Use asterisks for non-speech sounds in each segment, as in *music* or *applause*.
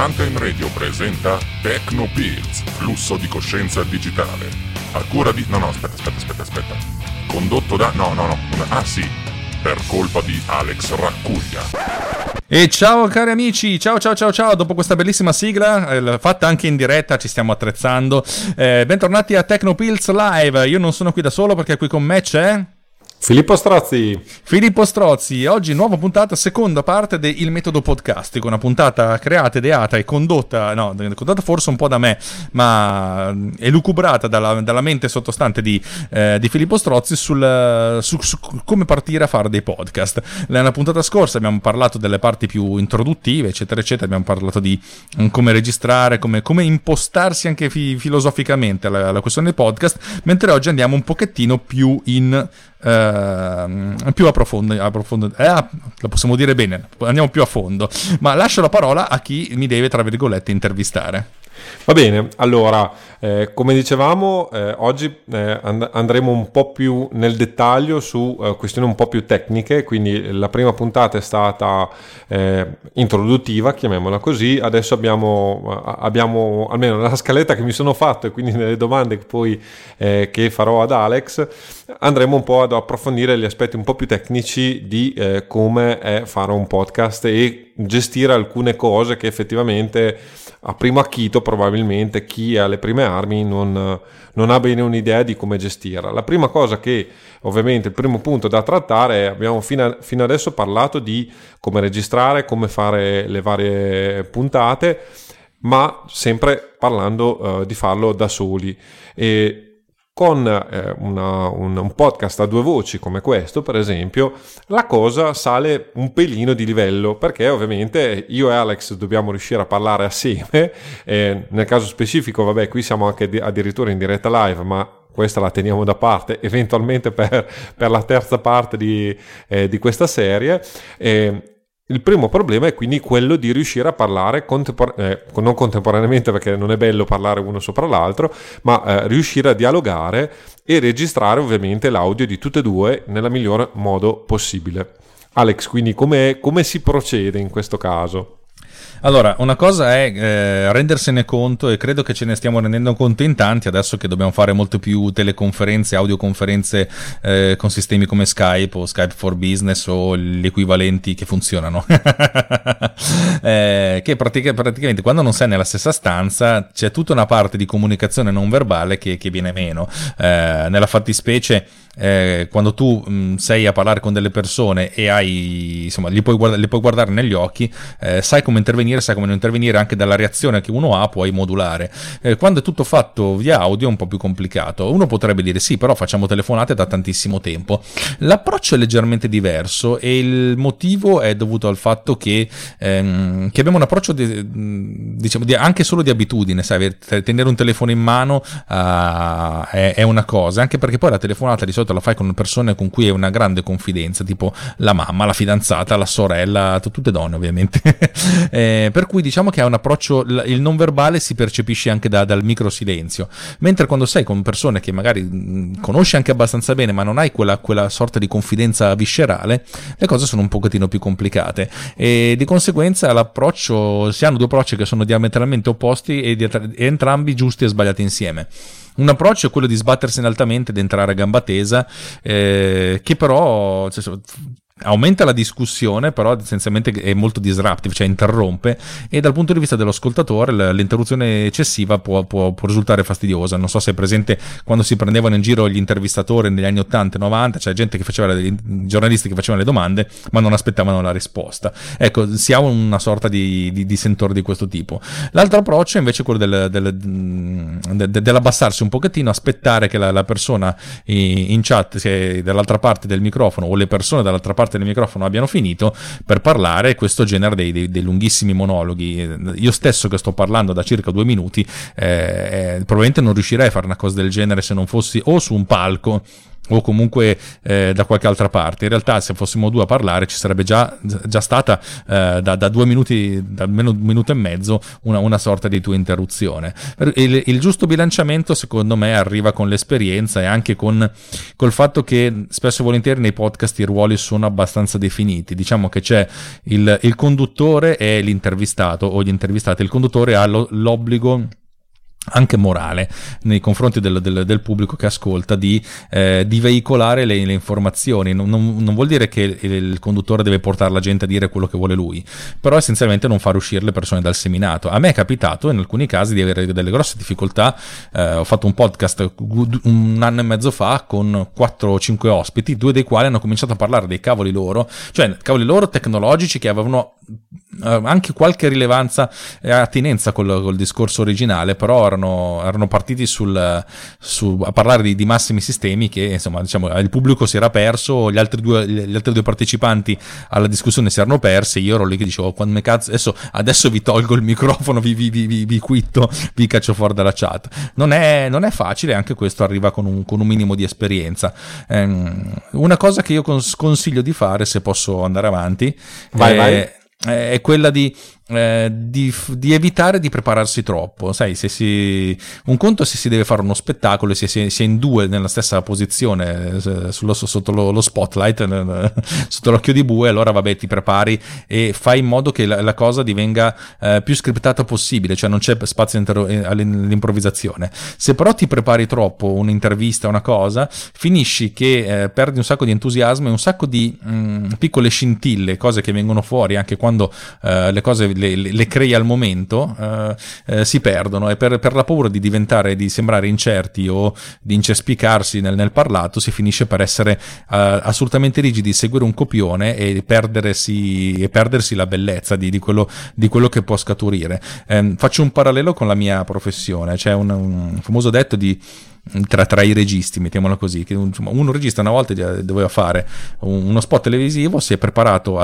Runtime Radio presenta Techno Pills, flusso di coscienza digitale. A cura di... No, no, aspetta, aspetta, aspetta, aspetta. Condotto da... No, no, no. Ah, sì. Per colpa di Alex Raccuglia. E ciao cari amici, ciao ciao ciao ciao, dopo questa bellissima sigla, eh, fatta anche in diretta, ci stiamo attrezzando. Eh, bentornati a Tecnopills Live, io non sono qui da solo perché qui con me c'è... Filippo Strozzi. Filippo Strozzi, oggi nuova puntata, seconda parte del metodo podcastico, una puntata creata, ideata e condotta, no, condotta forse un po' da me, ma elucubrata dalla, dalla mente sottostante di, eh, di Filippo Strozzi sul, su, su, come partire a fare dei podcast. Nella puntata scorsa abbiamo parlato delle parti più introduttive, eccetera, eccetera, abbiamo parlato di um, come registrare, come, come, impostarsi anche fi, filosoficamente la, la questione del podcast, mentre oggi andiamo un pochettino più in eh, più approfondito, approfondo, eh, lo possiamo dire bene, andiamo più a fondo, ma lascio la parola a chi mi deve, tra virgolette, intervistare. Va bene, allora, eh, come dicevamo, eh, oggi eh, and- andremo un po' più nel dettaglio su eh, questioni un po' più tecniche, quindi la prima puntata è stata eh, introduttiva, chiamiamola così, adesso abbiamo, abbiamo, almeno nella scaletta che mi sono fatto e quindi nelle domande che poi eh, che farò ad Alex, andremo un po' ad approfondire gli aspetti un po' più tecnici di come è fare un podcast e gestire alcune cose che effettivamente a primo acchito probabilmente chi ha le prime armi non, non, ha bene un'idea di come gestirla. La prima cosa che ovviamente il primo punto da trattare è abbiamo fino, a, fino adesso parlato di come registrare, come fare le varie puntate, ma sempre parlando uh, di farlo da soli. E con eh, una, un, un, podcast a due voci come questo, per esempio, la cosa sale un pelino di livello perché ovviamente io e Alex dobbiamo riuscire a parlare assieme. Eh, nel caso specifico, vabbè, qui siamo anche di, addirittura in diretta live, ma questa la teniamo da parte eventualmente per, per la terza parte di, eh, di questa serie. Eh, il primo problema è quindi quello di riuscire a parlare, contempor- eh, non contemporaneamente perché non è bello parlare uno sopra l'altro, ma eh, riuscire a dialogare e registrare ovviamente l'audio di tutte e due nel miglior modo possibile. Alex, quindi come si procede in questo caso? Allora, una cosa è eh, rendersene conto e credo che ce ne stiamo rendendo conto in tanti adesso che dobbiamo fare molto più teleconferenze, audioconferenze eh, con sistemi come Skype o Skype for Business o gli equivalenti che funzionano. *laughs* eh, che pratica, praticamente quando non sei nella stessa stanza c'è tutta una parte di comunicazione non verbale che, che viene meno. Eh, nella fattispecie eh, quando tu mh, mm, sei a parlare con delle persone e hai, insomma, li puoi guarda- le puoi guardare negli occhi, eh, sai come intervenire, sai come non intervenire anche dalla reazione che uno ha, puoi modulare. Eh, quando è tutto fatto via audio è un po' più complicato. Uno potrebbe dire sì, però facciamo telefonate da tantissimo tempo. L'approccio è leggermente diverso e il motivo è dovuto al fatto che, ehm, che abbiamo un approccio di, diciamo, di, anche solo di abitudine, sai, tenere un telefono in mano uh, è, è una cosa, anche perché poi la telefonata di solito solito la fai con persone con cui hai una grande confidenza, tipo la mamma, la fidanzata, la sorella, tutte donne ovviamente. *laughs* eh, per cui diciamo che ha un approccio, il non verbale si percepisce anche da, dal micro silenzio, mentre quando sei con persone che magari conosci anche abbastanza bene, ma non hai quella, quella sorta di confidenza viscerale, le cose sono un pochettino più complicate e di conseguenza l'approccio, si hanno due approcci che sono diametralmente opposti e, di, e entrambi giusti e sbagliati insieme. Un approccio è quello di sbattersene altamente ed entrare a gamba tesa, eh, che però cioè, aumenta la discussione, però essenzialmente è molto disruptive, cioè interrompe e dal punto di vista dell'ascoltatore l'interruzione eccessiva può, può, può risultare fastidiosa. Non so se è presente quando si prendevano in giro gli intervistatori negli anni 80 e 90, c'è cioè gente che faceva, le, giornalisti che facevano le domande ma non aspettavano la risposta. Ecco, si ha una sorta di, di, di sentore di questo tipo. L'altro approccio è invece quello del, del, del, dell'abbassarsi un pochettino, aspettare che la, la persona in chat, se dall'altra parte del microfono o le persone dall'altra parte parte del microfono abbiano finito per parlare questo genere dei, dei, dei lunghissimi monologhi. Io stesso che sto parlando da circa due minuti, eh, eh, probabilmente non riuscirei a fare una cosa del genere se non fossi o su un palco o comunque eh, da qualche altra parte. In realtà, se fossimo due a parlare, ci sarebbe già, già stata eh, da, da, due minuti, da almeno un minuto e mezzo, una, una sorta di tua interruzione. Il, il, giusto bilanciamento, secondo me, arriva con l'esperienza e anche con col fatto che spesso e volentieri nei podcast i ruoli sono abbastanza definiti. Diciamo che c'è il, il conduttore e l'intervistato o gli intervistati. Il conduttore ha lo, l'obbligo anche morale nei confronti del, del, del pubblico che ascolta di, eh, di veicolare le, le informazioni. Non, non, non, vuol dire che il, conduttore deve portare la gente a dire quello che vuole lui però essenzialmente non far uscire le persone dal seminato. A me è capitato in alcuni casi di avere delle grosse difficoltà eh, ho fatto un podcast un anno e mezzo fa con 4 o 5 ospiti due dei quali hanno cominciato a parlare dei cavoli loro cioè cavoli loro tecnologici che avevano anche qualche rilevanza e attinenza col, col discorso originale però erano, erano partiti sul, su, a parlare di, di, massimi sistemi che insomma diciamo, il pubblico si era perso, gli altri, due, gli altri due partecipanti alla discussione si erano persi, io ero lì che dicevo quando cazzo, adesso, adesso, vi tolgo il microfono, vi, vi, vi, vi, quitto, vi caccio fuori dalla chat. Non è, non è facile, anche questo arriva con un, con un minimo di esperienza. Um, una cosa che io consiglio di fare se posso andare avanti vai, è, vai. È quella di eh, di, di, evitare di prepararsi troppo. Sai, se si, un conto se si deve fare uno spettacolo e si, si, è in due nella stessa posizione eh, sullo, sotto lo, lo spotlight, eh, *laughs* sotto l'occhio di bue, allora vabbè, ti prepari e fai in modo che la, la cosa divenga più scriptata possibile, cioè non c'è spazio all'improvvisazione. Se però ti prepari troppo un'intervista, una cosa, finisci che perdi un sacco di entusiasmo e un sacco di mh, mm, piccole scintille, cose che vengono fuori anche quando le cose le, le crei al momento eh, eh, si perdono e per, per, la paura di diventare, di sembrare incerti o di incespicarsi nel, nel parlato si finisce per essere eh, assolutamente rigidi, seguire un copione e perdersi, e perdersi la bellezza di, di, quello, di, quello, che può scaturire. Ehm, faccio un parallelo con la mia professione, c'è un, un famoso detto di tra, tra, i registi, mettiamola così, che insomma, uno regista una volta doveva fare uno spot televisivo, si è preparato,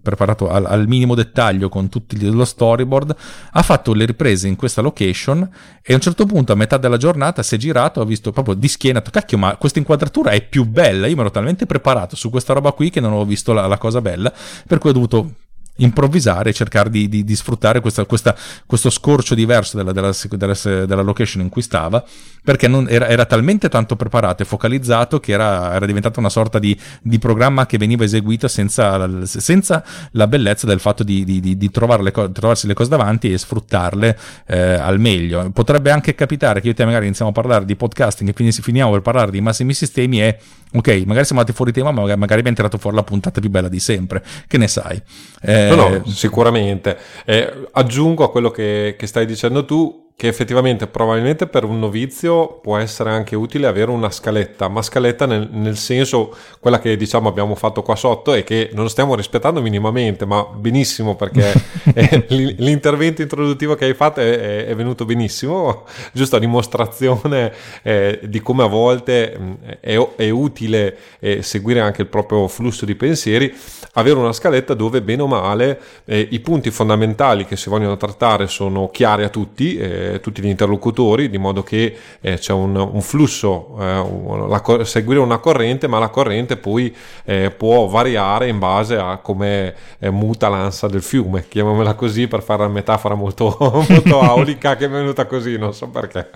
preparato al, al, minimo dettaglio con tutto lo storyboard, ha fatto le riprese in questa location e a un certo punto a metà della giornata si è girato, ha visto proprio di schiena, cacchio ma questa inquadratura è più bella, io mi ero talmente preparato su questa roba qui che non ho visto la, la cosa bella, per cui ho dovuto improvvisare e cercare di, di, di sfruttare questa, questa, questo scorcio diverso della, della, della, della, location in cui stava perché era, era, talmente tanto preparato e focalizzato che era, era diventata una sorta di, di, programma che veniva eseguito senza, senza la bellezza del fatto di, trovare le co- trovarsi le cose davanti e sfruttarle eh, al meglio. Potrebbe anche capitare che io e te magari iniziamo a parlare di podcasting e finiamo per parlare di massimi sistemi e ok, magari siamo andati fuori tema, ma magari abbiamo tirato fuori la puntata più bella di sempre. Che ne sai? Eh, no, no, sicuramente. Eh, aggiungo a quello che, che stai dicendo tu, che effettivamente probabilmente per un novizio può essere anche utile avere una scaletta, ma scaletta nel, nel, senso quella che diciamo abbiamo fatto qua sotto e che non stiamo rispettando minimamente, ma benissimo perché *laughs* l'intervento introduttivo che hai fatto è, è venuto benissimo, *laughs* giusto a dimostrazione eh, di come a volte mm, è, è utile eh, seguire anche il proprio flusso di pensieri, avere una scaletta dove bene o male eh, i punti fondamentali che si vogliono trattare sono chiari a tutti eh, tutti gli interlocutori, di modo che eh, c'è un, un flusso, eh, un, la, seguire una corrente, ma la corrente poi eh, può variare in base a come muta l'ansa del fiume, chiamiamola così per fare una metafora molto, *laughs* molto *laughs* aulica che è venuta così, non so perché.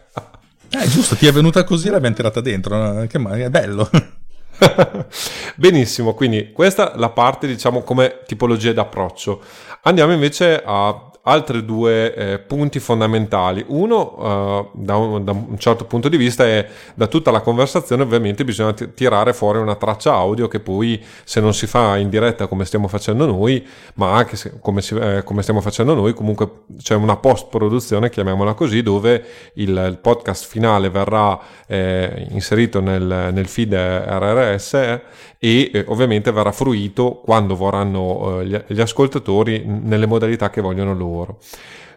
Eh, giusto, ti è venuta così e l'abbiamo tirata dentro, che è bello. *laughs* Benissimo, quindi questa è la parte diciamo come tipologia d'approccio. Andiamo invece a altri due eh, punti fondamentali. Uno, uh, da, un, da, un, certo punto di vista, è da tutta la conversazione ovviamente bisogna t- tirare fuori una traccia audio che poi se non si fa in diretta come stiamo facendo noi, ma anche se, come, si, eh, come, stiamo facendo noi, comunque c'è una post-produzione, chiamiamola così, dove il, il podcast finale verrà eh, inserito nel, nel, feed RRS e eh, ovviamente verrà fruito quando vorranno eh, gli, gli ascoltatori nelle modalità che vogliono loro.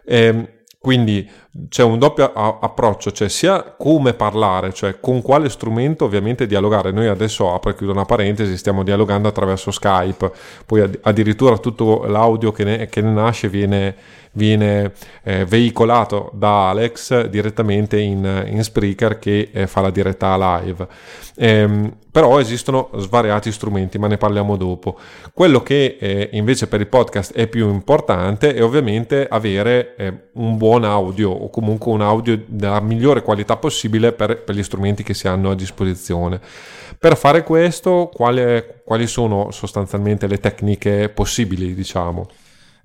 Eh, Quindi c'è un doppio approccio, cioè sia come parlare, cioè con quale strumento ovviamente dialogare. Noi adesso, apro e chiudo una parentesi, stiamo dialogando attraverso Skype, poi addirittura tutto l'audio che ne, che ne nasce viene, viene eh, veicolato da Alex direttamente in, in Spreaker che eh, fa la diretta live. Ehm, però esistono svariati strumenti, ma ne parliamo dopo. Quello che eh, invece per il podcast è più importante è ovviamente avere eh, un buon audio o comunque un audio della migliore qualità possibile per, per gli strumenti che si hanno a disposizione. Per fare questo, quali, quali sono sostanzialmente le tecniche possibili, diciamo?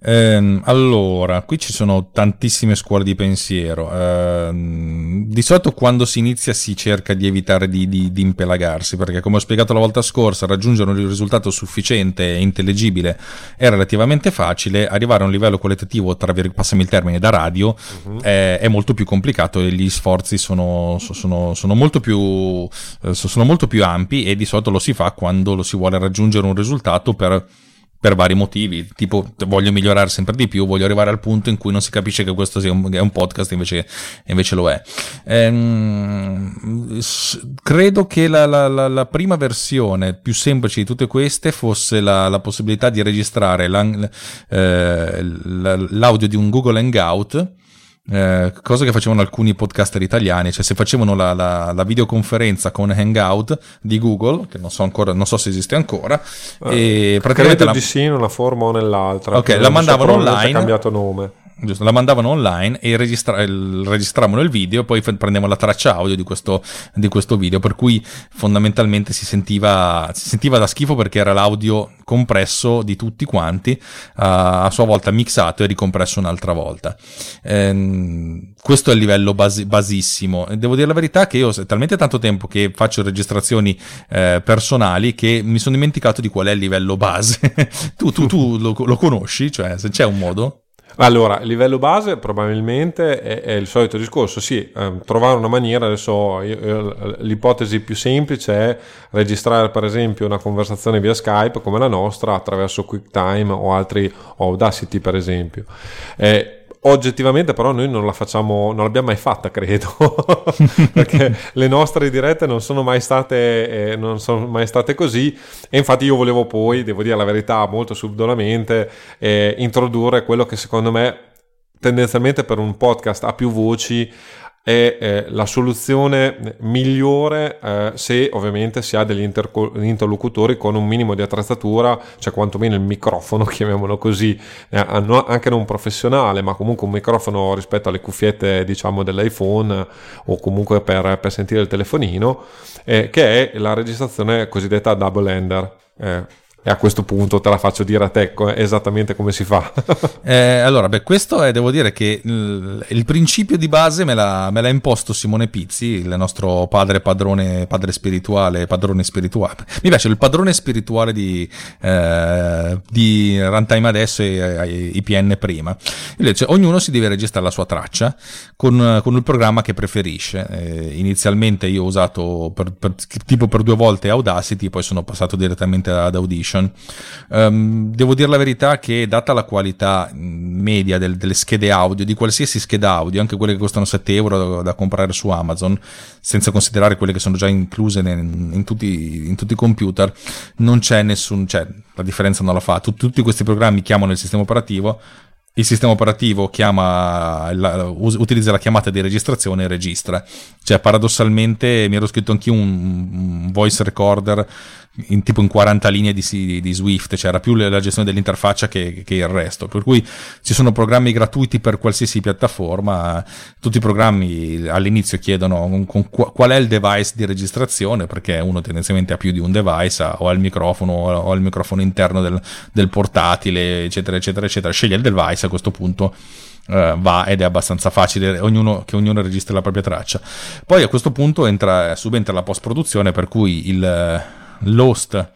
Ehm, allora, qui ci sono tantissime scuole di pensiero. Ehm, di solito quando si inizia si cerca di evitare di, di, di, impelagarsi, perché come ho spiegato la volta scorsa, raggiungere un risultato sufficiente e intellegibile è relativamente facile, arrivare a un livello qualitativo, tra passami il termine, da radio, uh-huh. è, è, molto più complicato e gli sforzi sono, sono, sono, molto più, eh, sono molto più ampi e di solito lo si fa quando lo si vuole raggiungere un risultato per per vari motivi, tipo voglio migliorare sempre di più, voglio arrivare al punto in cui non si capisce che questo sia un, è un podcast invece, invece lo è. Ehm, credo che la, la, la, la, prima versione più semplice di tutte queste fosse la, possibilità di registrare eh, l'audio di un Google Hangout eh, cosa che facevano alcuni podcaster italiani, cioè se facevano la, la, la, videoconferenza con Hangout di Google, che non so ancora, non so se esiste ancora, eh, e praticamente credo la... di sì in una forma o nell'altra. Ok, la mandavano online. Ha cambiato nome giusto? La mandavano online e registra- registravano il video poi prendevano la traccia audio di questo, di questo video, per cui fondamentalmente si sentiva, si sentiva, da schifo perché era l'audio compresso di tutti quanti, uh, a sua volta mixato e ricompresso un'altra volta. Ehm, questo è il livello basi- basissimo. Devo dire la verità che io ho talmente tanto tempo che faccio registrazioni eh, personali che mi sono dimenticato di qual è il livello base. *laughs* tu, tu, tu lo, lo conosci? Cioè, se c'è un modo? Allora, livello base probabilmente è, è il solito discorso, sì, eh, trovare una maniera, adesso io, io, l'ipotesi più semplice è registrare per esempio una conversazione via Skype come la nostra attraverso QuickTime o altri, Audacity per esempio. Eh, oggettivamente però noi non la facciamo, non l'abbiamo mai fatta credo, *laughs* perché le nostre dirette non sono mai state, eh, non sono mai state così. E infatti io volevo poi, devo dire la verità molto subdolamente, eh, introdurre quello che secondo me tendenzialmente per un podcast a più voci è eh, la soluzione migliore eh, se ovviamente si ha degli interco- interlocutori con un minimo di attrezzatura, cioè quantomeno il microfono, *laughs* chiamiamolo così, eh, anche non professionale, ma comunque un microfono rispetto alle cuffiette diciamo dell'iPhone o comunque per, per sentire il telefonino, eh, che è la registrazione cosiddetta double ender. E a questo punto te la faccio dire a te esattamente come si fa. *laughs* eh, allora, beh, questo è, devo dire che il, il principio di base me l'ha, me l'ha, imposto Simone Pizzi, il nostro padre, padrone, padre spirituale, padrone spirituale. Mi piace il padrone spirituale di, eh, di Runtime adesso e eh, IPN prima. Invece, ognuno si deve registrare la sua traccia con, con il programma che preferisce. Eh, inizialmente io ho usato per, per, tipo per due volte Audacity, poi sono passato direttamente ad Audition PlayStation. Um, devo dire la verità che data la qualità media del, delle schede audio, di qualsiasi scheda audio, anche quelle che costano 7 euro da, da comprare su Amazon, senza considerare quelle che sono già incluse in, in, tutti, in tutti, i computer, non c'è nessun, cioè la differenza non la fa. Tut, tutti questi programmi chiamano il sistema operativo, il sistema operativo chiama, la, utilizza la chiamata di registrazione e registra. Cioè, paradossalmente, mi ero scritto anch'io un, un voice recorder in, tipo in 40 linee di, di, di Swift, cioè era più la gestione dell'interfaccia che, che, il resto. Per cui ci sono programmi gratuiti per qualsiasi piattaforma. Tutti i programmi all'inizio chiedono con, qual è il device di registrazione, perché uno tendenzialmente ha più di un device, o ha il microfono, o ha il microfono interno del, del portatile, eccetera, eccetera, eccetera. Sceglie il device a questo punto. Uh, va ed è abbastanza facile ognuno, che ognuno registri la propria traccia. Poi a questo punto entra, subentra la post produzione per cui il, l'host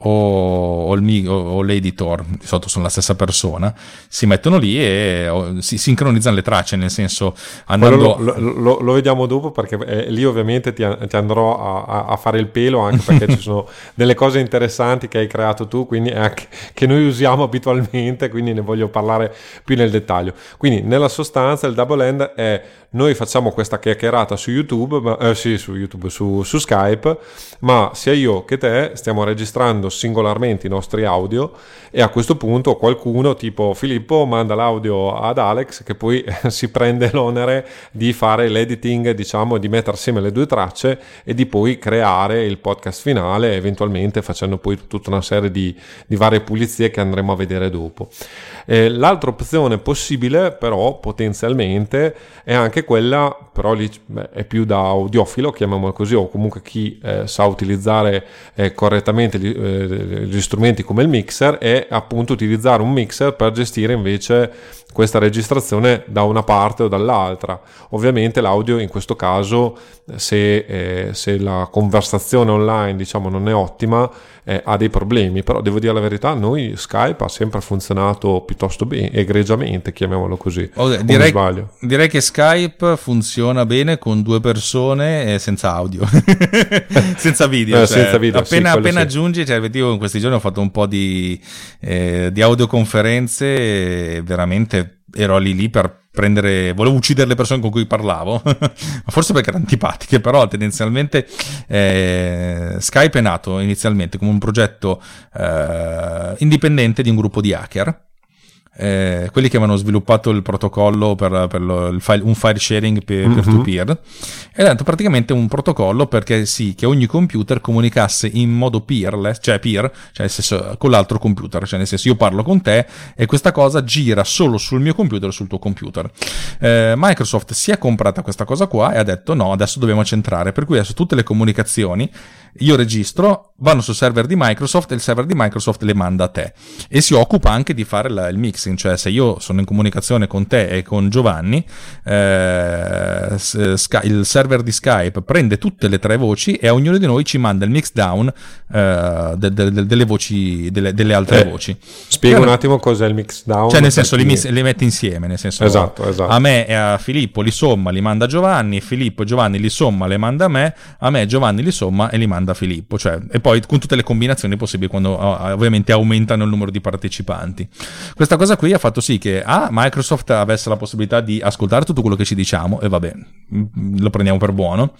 o, o, il, o, l'editor, di solito sono la stessa persona, si mettono lì e si sincronizzano le tracce, nel senso andando... Lo, lo, lo, vediamo dopo perché eh, lì ovviamente ti, ti andrò a, a, fare il pelo anche perché *laughs* ci sono delle cose interessanti che hai creato tu, quindi anche, che noi usiamo abitualmente, quindi ne voglio parlare più nel dettaglio. Quindi nella sostanza il double end è noi facciamo questa chiacchierata su YouTube, ma, eh, sì, su, YouTube su, su Skype, ma sia io che te stiamo registrando singolarmente i nostri audio e a questo punto qualcuno tipo Filippo manda l'audio ad Alex che poi *laughs* si prende l'onere di fare l'editing, diciamo, di mettere assieme le due tracce e di poi creare il podcast finale, eventualmente facendo poi tutta una serie di, di varie pulizie che andremo a vedere dopo. Eh, l'altra opzione possibile, però, potenzialmente, è anche quella, però lì è più da audiofilo, chiamiamolo così, o comunque chi eh, sa utilizzare eh, correttamente gli, eh, gli strumenti come il mixer, è appunto utilizzare un mixer per gestire invece questa registrazione da una parte o dall'altra. Ovviamente l'audio in questo caso, se, eh, se la conversazione online diciamo, non è ottima, eh, ha dei problemi, però devo dire la verità, noi Skype ha sempre funzionato piuttosto bene, egregiamente, chiamiamolo così. Oh, direi, direi, che Skype funziona bene con due persone senza audio, *laughs* senza video. Eh, cioè, senza video appena, sì, appena sì. aggiungi, cioè, io in questi giorni ho fatto un po' di, eh, di audioconferenze e veramente ero lì lì per prendere, volevo uccidere le persone con cui parlavo, *laughs* forse perché erano antipatiche, però tendenzialmente eh, Skype è nato inizialmente come un progetto eh, indipendente di un gruppo di hacker eh, quelli che avevano sviluppato il protocollo per, per lo, il file, un file sharing peer-to-peer. Mm-hmm. ed è praticamente un protocollo perché sì, che ogni computer comunicasse in modo peerless, cioè peer, cioè nel senso con l'altro computer, cioè nel senso io parlo con te e questa cosa gira solo sul mio computer o sul tuo computer. Eh, Microsoft si è comprata questa cosa qua e ha detto no, adesso dobbiamo centrare, per cui adesso tutte le comunicazioni io registro, vanno sul server di Microsoft e il server di Microsoft le manda a te. E si occupa anche di fare la, il mixing, cioè se io sono in comunicazione con te e con Giovanni, eh, il server di Skype prende tutte le tre voci e a ognuno di noi ci manda il mix down eh, de, de, de, delle voci, delle, delle altre eh, voci. Spiega un attimo cos'è il mix down. Cioè nel senso li, li mette insieme, nel senso esatto, esatto. a me e a Filippo li somma, li manda Giovanni, Filippo e Giovanni li somma, le manda a me, a me Giovanni li somma e li manda da Filippo, cioè, e poi con tutte le combinazioni possibili quando ovviamente aumentano il numero di partecipanti. Questa cosa qui ha fatto sì che A, Microsoft avesse la possibilità di ascoltare tutto quello che ci diciamo, e vabbè, lo prendiamo per buono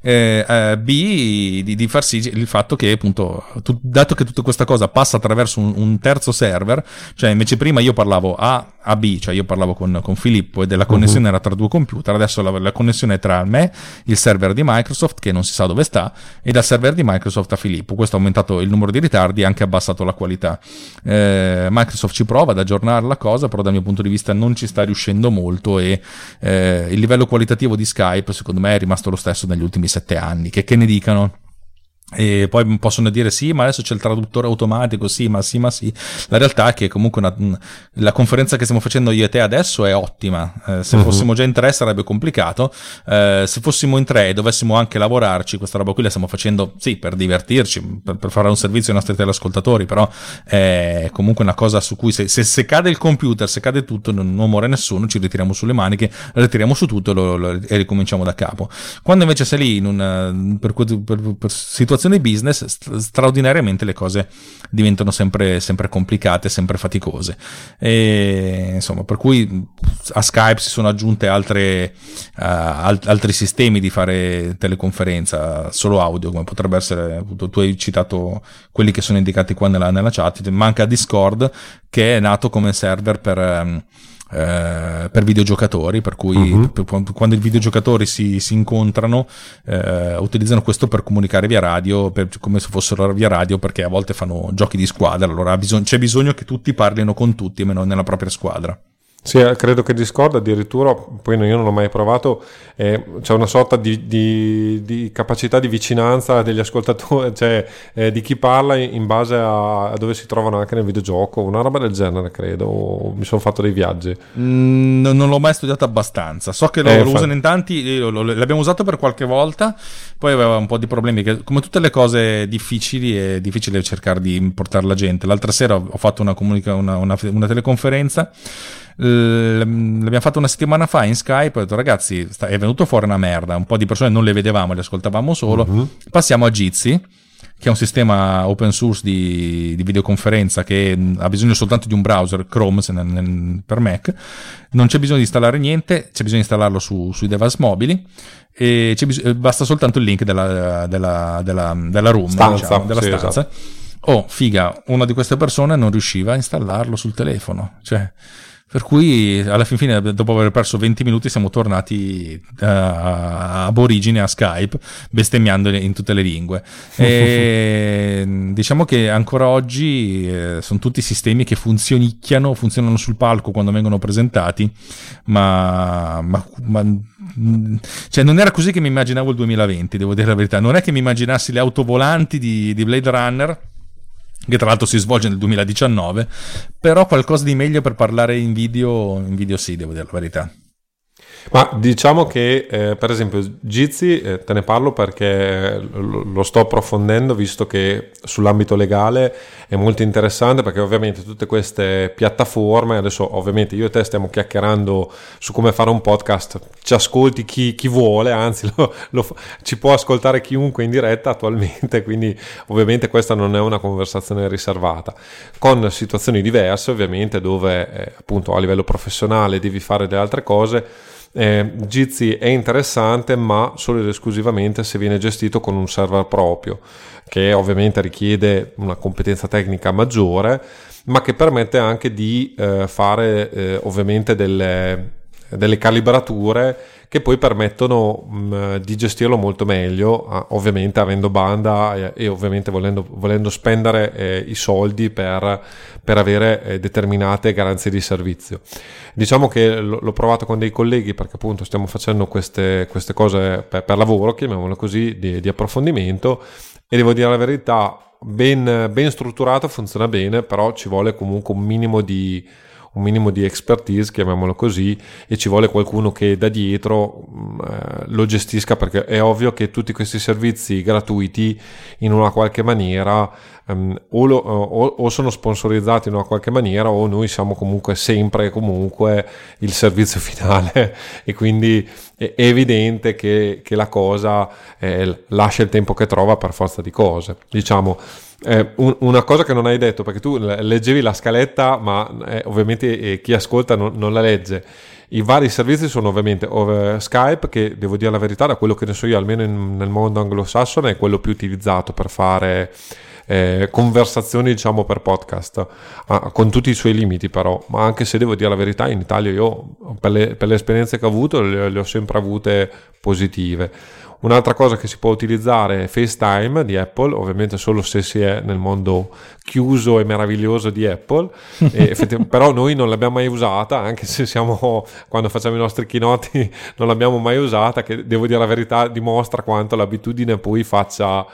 eh, eh, B di, di, far sì il fatto che appunto tu, dato che tutta questa cosa passa attraverso un, un, terzo server cioè invece prima io parlavo a, a B cioè io parlavo con, con Filippo e della connessione uh-huh. era tra due computer adesso la, la, connessione è tra me il server di Microsoft che non si sa dove sta e dal server di Microsoft a Filippo questo ha aumentato il numero di ritardi e anche abbassato la qualità eh, Microsoft ci prova ad aggiornare la cosa però dal mio punto di vista non ci sta riuscendo molto e eh, il livello qualitativo di Skype secondo me è rimasto lo stesso negli ultimi sette anni, che, che ne dicano? E poi possono dire sì, ma adesso c'è il traduttore automatico, sì, ma sì, ma sì. La realtà è che comunque una, la conferenza che stiamo facendo io e te adesso è ottima. Eh, se uh-huh. fossimo già in tre sarebbe complicato. Eh, se fossimo in tre e dovessimo anche lavorarci, questa roba qui la stiamo facendo, sì, per divertirci, per, per fare un servizio ai nostri teleascoltatori, però è comunque una cosa su cui se, se, se cade il computer, se cade tutto, non, non, muore nessuno, ci ritiriamo sulle maniche, ritiriamo su tutto lo, lo, e ricominciamo da capo. Quando invece sei lì in una, per, per, per situazioni situazione business straordinariamente le cose diventano sempre, sempre complicate, sempre faticose. E, insomma, per cui a Skype si sono aggiunte altre, uh, alt- altri sistemi di fare teleconferenza solo audio, come potrebbe essere, tu hai citato quelli che sono indicati qua nella, nella chat, manca Discord che è nato come server per... Um, eh, per videogiocatori, per cui uh-huh. per, quando i videogiocatori si, si incontrano eh, utilizzano questo per comunicare via radio, per, come se fossero via radio, perché a volte fanno giochi di squadra, allora bisog- c'è bisogno che tutti parlino con tutti, meno nella propria squadra. Sì, eh, credo che Discord addirittura, poi io non l'ho mai provato, eh, c'è una sorta di, di, di, capacità di vicinanza degli ascoltatori, *laughs* cioè eh, di chi parla in base a, a, dove si trovano anche nel videogioco, una roba del genere credo, mi sono fatto dei viaggi. Mm, non l'ho mai studiato abbastanza, so che lo, eh, lo usano in tanti, lo, lo, l'abbiamo usato per qualche volta, poi aveva un po' di problemi, che, come tutte le cose difficili è difficile cercare di portare la gente. L'altra sera ho fatto una, comunica, una, una, una teleconferenza l'abbiamo fatto una settimana fa in Skype, ho detto ragazzi è venuto fuori una merda, un po' di persone non le vedevamo, le ascoltavamo solo, mm-hmm. passiamo a Jitsi che è un sistema open source di, di, videoconferenza che ha bisogno soltanto di un browser, Chrome nel, nel, per Mac, non c'è bisogno di installare niente, c'è bisogno di installarlo su, sui device mobili e bis- basta soltanto il link della, della, della, della room, stanza, diciamo, della sì, stanza. Esatto. Oh, figa, una di queste persone non riusciva a installarlo sul telefono, cioè per cui alla fin fine, dopo aver perso 20 minuti, siamo tornati uh, ab origine a Skype, bestemmiando in tutte le lingue. *laughs* E diciamo che ancora oggi eh, sono tutti sistemi che funzionicchiano, funzionano sul palco quando vengono presentati, ma, ma, ma cioè non era così che mi immaginavo il 2020, devo dire la verità. Non è che mi immaginassi le autovolanti di, di Blade Runner che tra l'altro si svolge nel 2019, però qualcosa di meglio per parlare in video, in video sì, devo dire la verità. Ma diciamo che eh, per esempio Jitsi eh, te ne parlo perché lo, lo, sto approfondendo visto che sull'ambito legale è molto interessante perché ovviamente tutte queste piattaforme, adesso ovviamente io e te stiamo chiacchierando su come fare un podcast, ci ascolti chi, chi vuole, anzi *laughs* lo, lo, ci può ascoltare chiunque in diretta attualmente, quindi ovviamente questa non è una conversazione riservata, con situazioni diverse ovviamente dove eh, appunto a livello professionale devi fare delle altre cose eh, Jitsi è interessante ma solo ed esclusivamente se viene gestito con un server proprio che ovviamente richiede una competenza tecnica maggiore ma che permette anche di eh, fare eh, ovviamente delle, delle calibrature che poi permettono mh, mm, di gestirlo molto meglio, ovviamente avendo banda e, e ovviamente volendo, volendo spendere eh, i soldi per, per avere eh, determinate garanzie di servizio. Diciamo che l- l'ho provato con dei colleghi perché appunto stiamo facendo queste, queste cose per, per, lavoro, chiamiamolo così, di, di approfondimento e devo dire la verità, ben, ben strutturato funziona bene, però ci vuole comunque un minimo di un minimo di expertise, chiamiamolo così, e ci vuole qualcuno che da dietro mm, eh, lo gestisca perché è ovvio che tutti questi servizi gratuiti in una qualche maniera um, o, lo, o, o, sono sponsorizzati in una qualche maniera o noi siamo comunque sempre comunque il servizio *laughs* finale e quindi è evidente che, che la cosa eh, lascia il tempo che trova per forza di cose. Diciamo, eh, un, una cosa che non hai detto, perché tu leggevi la scaletta, ma eh, ovviamente eh, chi ascolta non, non, la legge. I vari servizi sono ovviamente over Skype, che devo dire la verità, da quello che ne so io, almeno in, nel mondo anglosassone, è quello più utilizzato per fare eh, conversazioni, diciamo, per podcast, ah, con tutti i suoi limiti però, ma anche se devo dire la verità, in Italia io, per le, per le esperienze che ho avuto, le, le ho sempre avute positive. Un'altra cosa che si può utilizzare è FaceTime di Apple, ovviamente solo se si è nel mondo chiuso e meraviglioso di Apple, *laughs* però noi non l'abbiamo mai usata, anche se siamo quando facciamo i nostri keynote *laughs* non l'abbiamo mai usata, che devo dire la verità dimostra quanto l'abitudine poi faccia...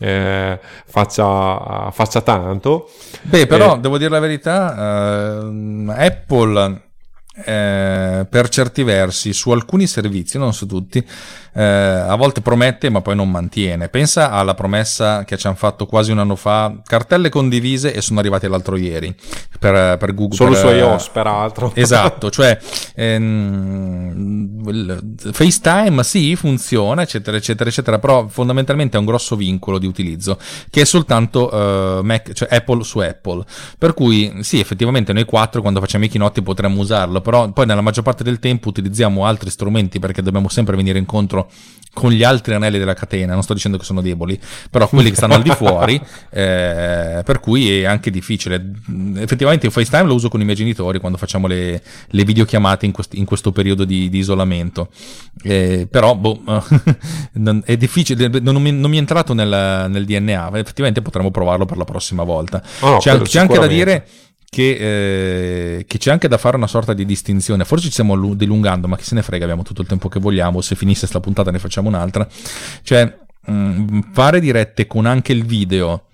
Eh, faccia, faccia, tanto. Beh, però eh, devo dire la verità, eh, Apple eh, per certi versi su alcuni servizi, non su tutti, eh, a volte promette ma poi non mantiene. Pensa alla promessa che ci hanno fatto quasi un anno fa, cartelle condivise e sono arrivati l'altro ieri per, per Google. Solo per, su iOS peraltro. *laughs* Esatto, cioè ehm, FaceTime sì funziona eccetera eccetera eccetera, però fondamentalmente è un grosso vincolo di utilizzo che è soltanto uh, Mac, cioè Apple su Apple. Per cui sì effettivamente noi quattro quando facciamo i keynote potremmo usarlo, però poi nella maggior parte del tempo utilizziamo altri strumenti perché dobbiamo sempre venire incontro con gli altri anelli della catena, non sto dicendo che sono deboli, però quelli che stanno al di fuori, *laughs* eh, per cui è anche difficile. Effettivamente io FaceTime lo uso con i miei genitori quando facciamo le, le videochiamate in, quest- in, questo periodo di, di isolamento, eh, però boh, *laughs* è difficile, non mi, non mi è entrato nel, nel, DNA, effettivamente potremmo provarlo per la prossima volta. Oh, c'è, c'è anche da dire che, eh, che, c'è anche da fare una sorta di distinzione. Forse ci stiamo dilungando, ma chi se ne frega, abbiamo tutto il tempo che vogliamo. Se finisse sta puntata ne facciamo un'altra. Cioè, mh, mm, fare dirette con anche il video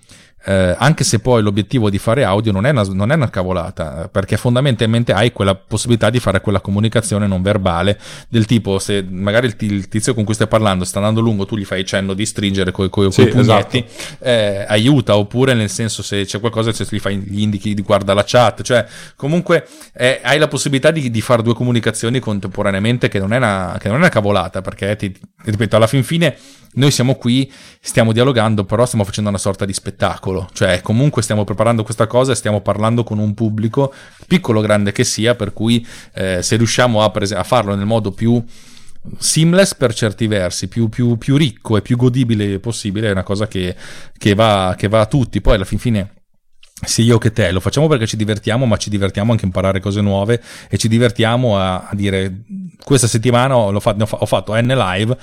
eh, anche se poi l'obiettivo di fare audio non è, una, non è una cavolata, eh, perché fondamentalmente hai quella possibilità di fare quella comunicazione non verbale del tipo se magari il, il tizio con cui stai parlando sta andando lungo, tu gli fai cenno di stringere coi, coi, sì, pugnetti, esatto. eh, aiuta, oppure nel senso se c'è qualcosa se gli, fai, gli indichi di guarda la chat, cioè comunque eh, hai la possibilità di, di, fare due comunicazioni contemporaneamente che non è una, che non è una cavolata, perché ti, ripeto, alla fin fine noi siamo qui, stiamo dialogando, però stiamo facendo una sorta di spettacolo, cioè comunque stiamo preparando questa cosa e stiamo parlando con un pubblico, piccolo o grande che sia, per cui eh, se riusciamo a, prese- a, farlo nel modo più seamless per certi versi, più, più, più, ricco e più godibile possibile, è una cosa che, che, va, che va a tutti. Poi alla fin fine sia io che te, lo facciamo perché ci divertiamo, ma ci divertiamo anche a imparare cose nuove e ci divertiamo a, a dire questa settimana ho, ho fatto N live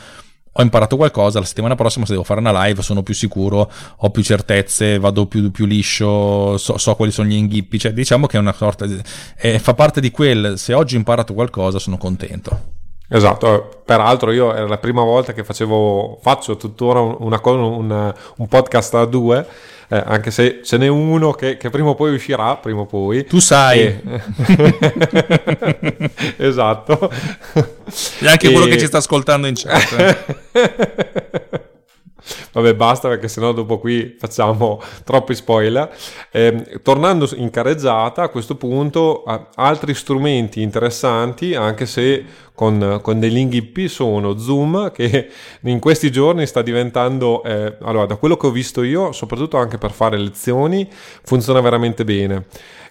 ho imparato qualcosa, la settimana prossima se devo fare una live sono più sicuro, ho più certezze, vado più, più liscio, so, so, quali sono gli inghippi, cioè diciamo che è una sorta di... Eh, fa parte di quel, se oggi ho imparato qualcosa sono contento. Esatto, peraltro io era la prima volta che facevo, faccio tuttora una, un, un podcast a due eh, anche se ce n'è uno che, che, prima o poi uscirà, prima o poi. Tu sai. E... *laughs* esatto. E anche e... quello che ci sta ascoltando in chat. *laughs* Vabbè, basta perché sennò dopo qui facciamo *laughs* troppi spoiler. Eh, tornando in careggiata, a questo punto altri strumenti interessanti, anche se con, con dei IP, sono Zoom, che *laughs* in questi giorni sta diventando, eh, allora, da quello che ho visto io, soprattutto anche per fare lezioni, funziona veramente bene.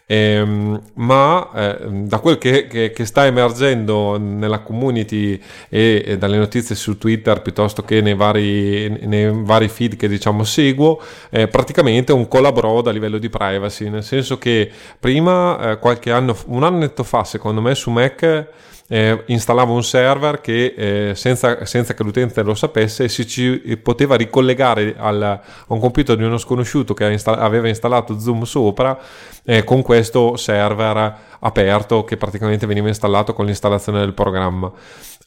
Eh, ma eh, da quel che, che, che, sta emergendo nella community e, e, dalle notizie su Twitter piuttosto che nei vari, nei vari feed che diciamo seguo, è praticamente un collaboro a livello di privacy, nel senso che prima, eh, qualche anno, un annetto fa, secondo me su Mac eh, installavo un server che eh, senza, senza, che l'utente lo sapesse si ci poteva ricollegare al, a un computer di uno sconosciuto che aveva installato Zoom sopra eh, con questo server aperto che praticamente veniva installato con l'installazione del programma.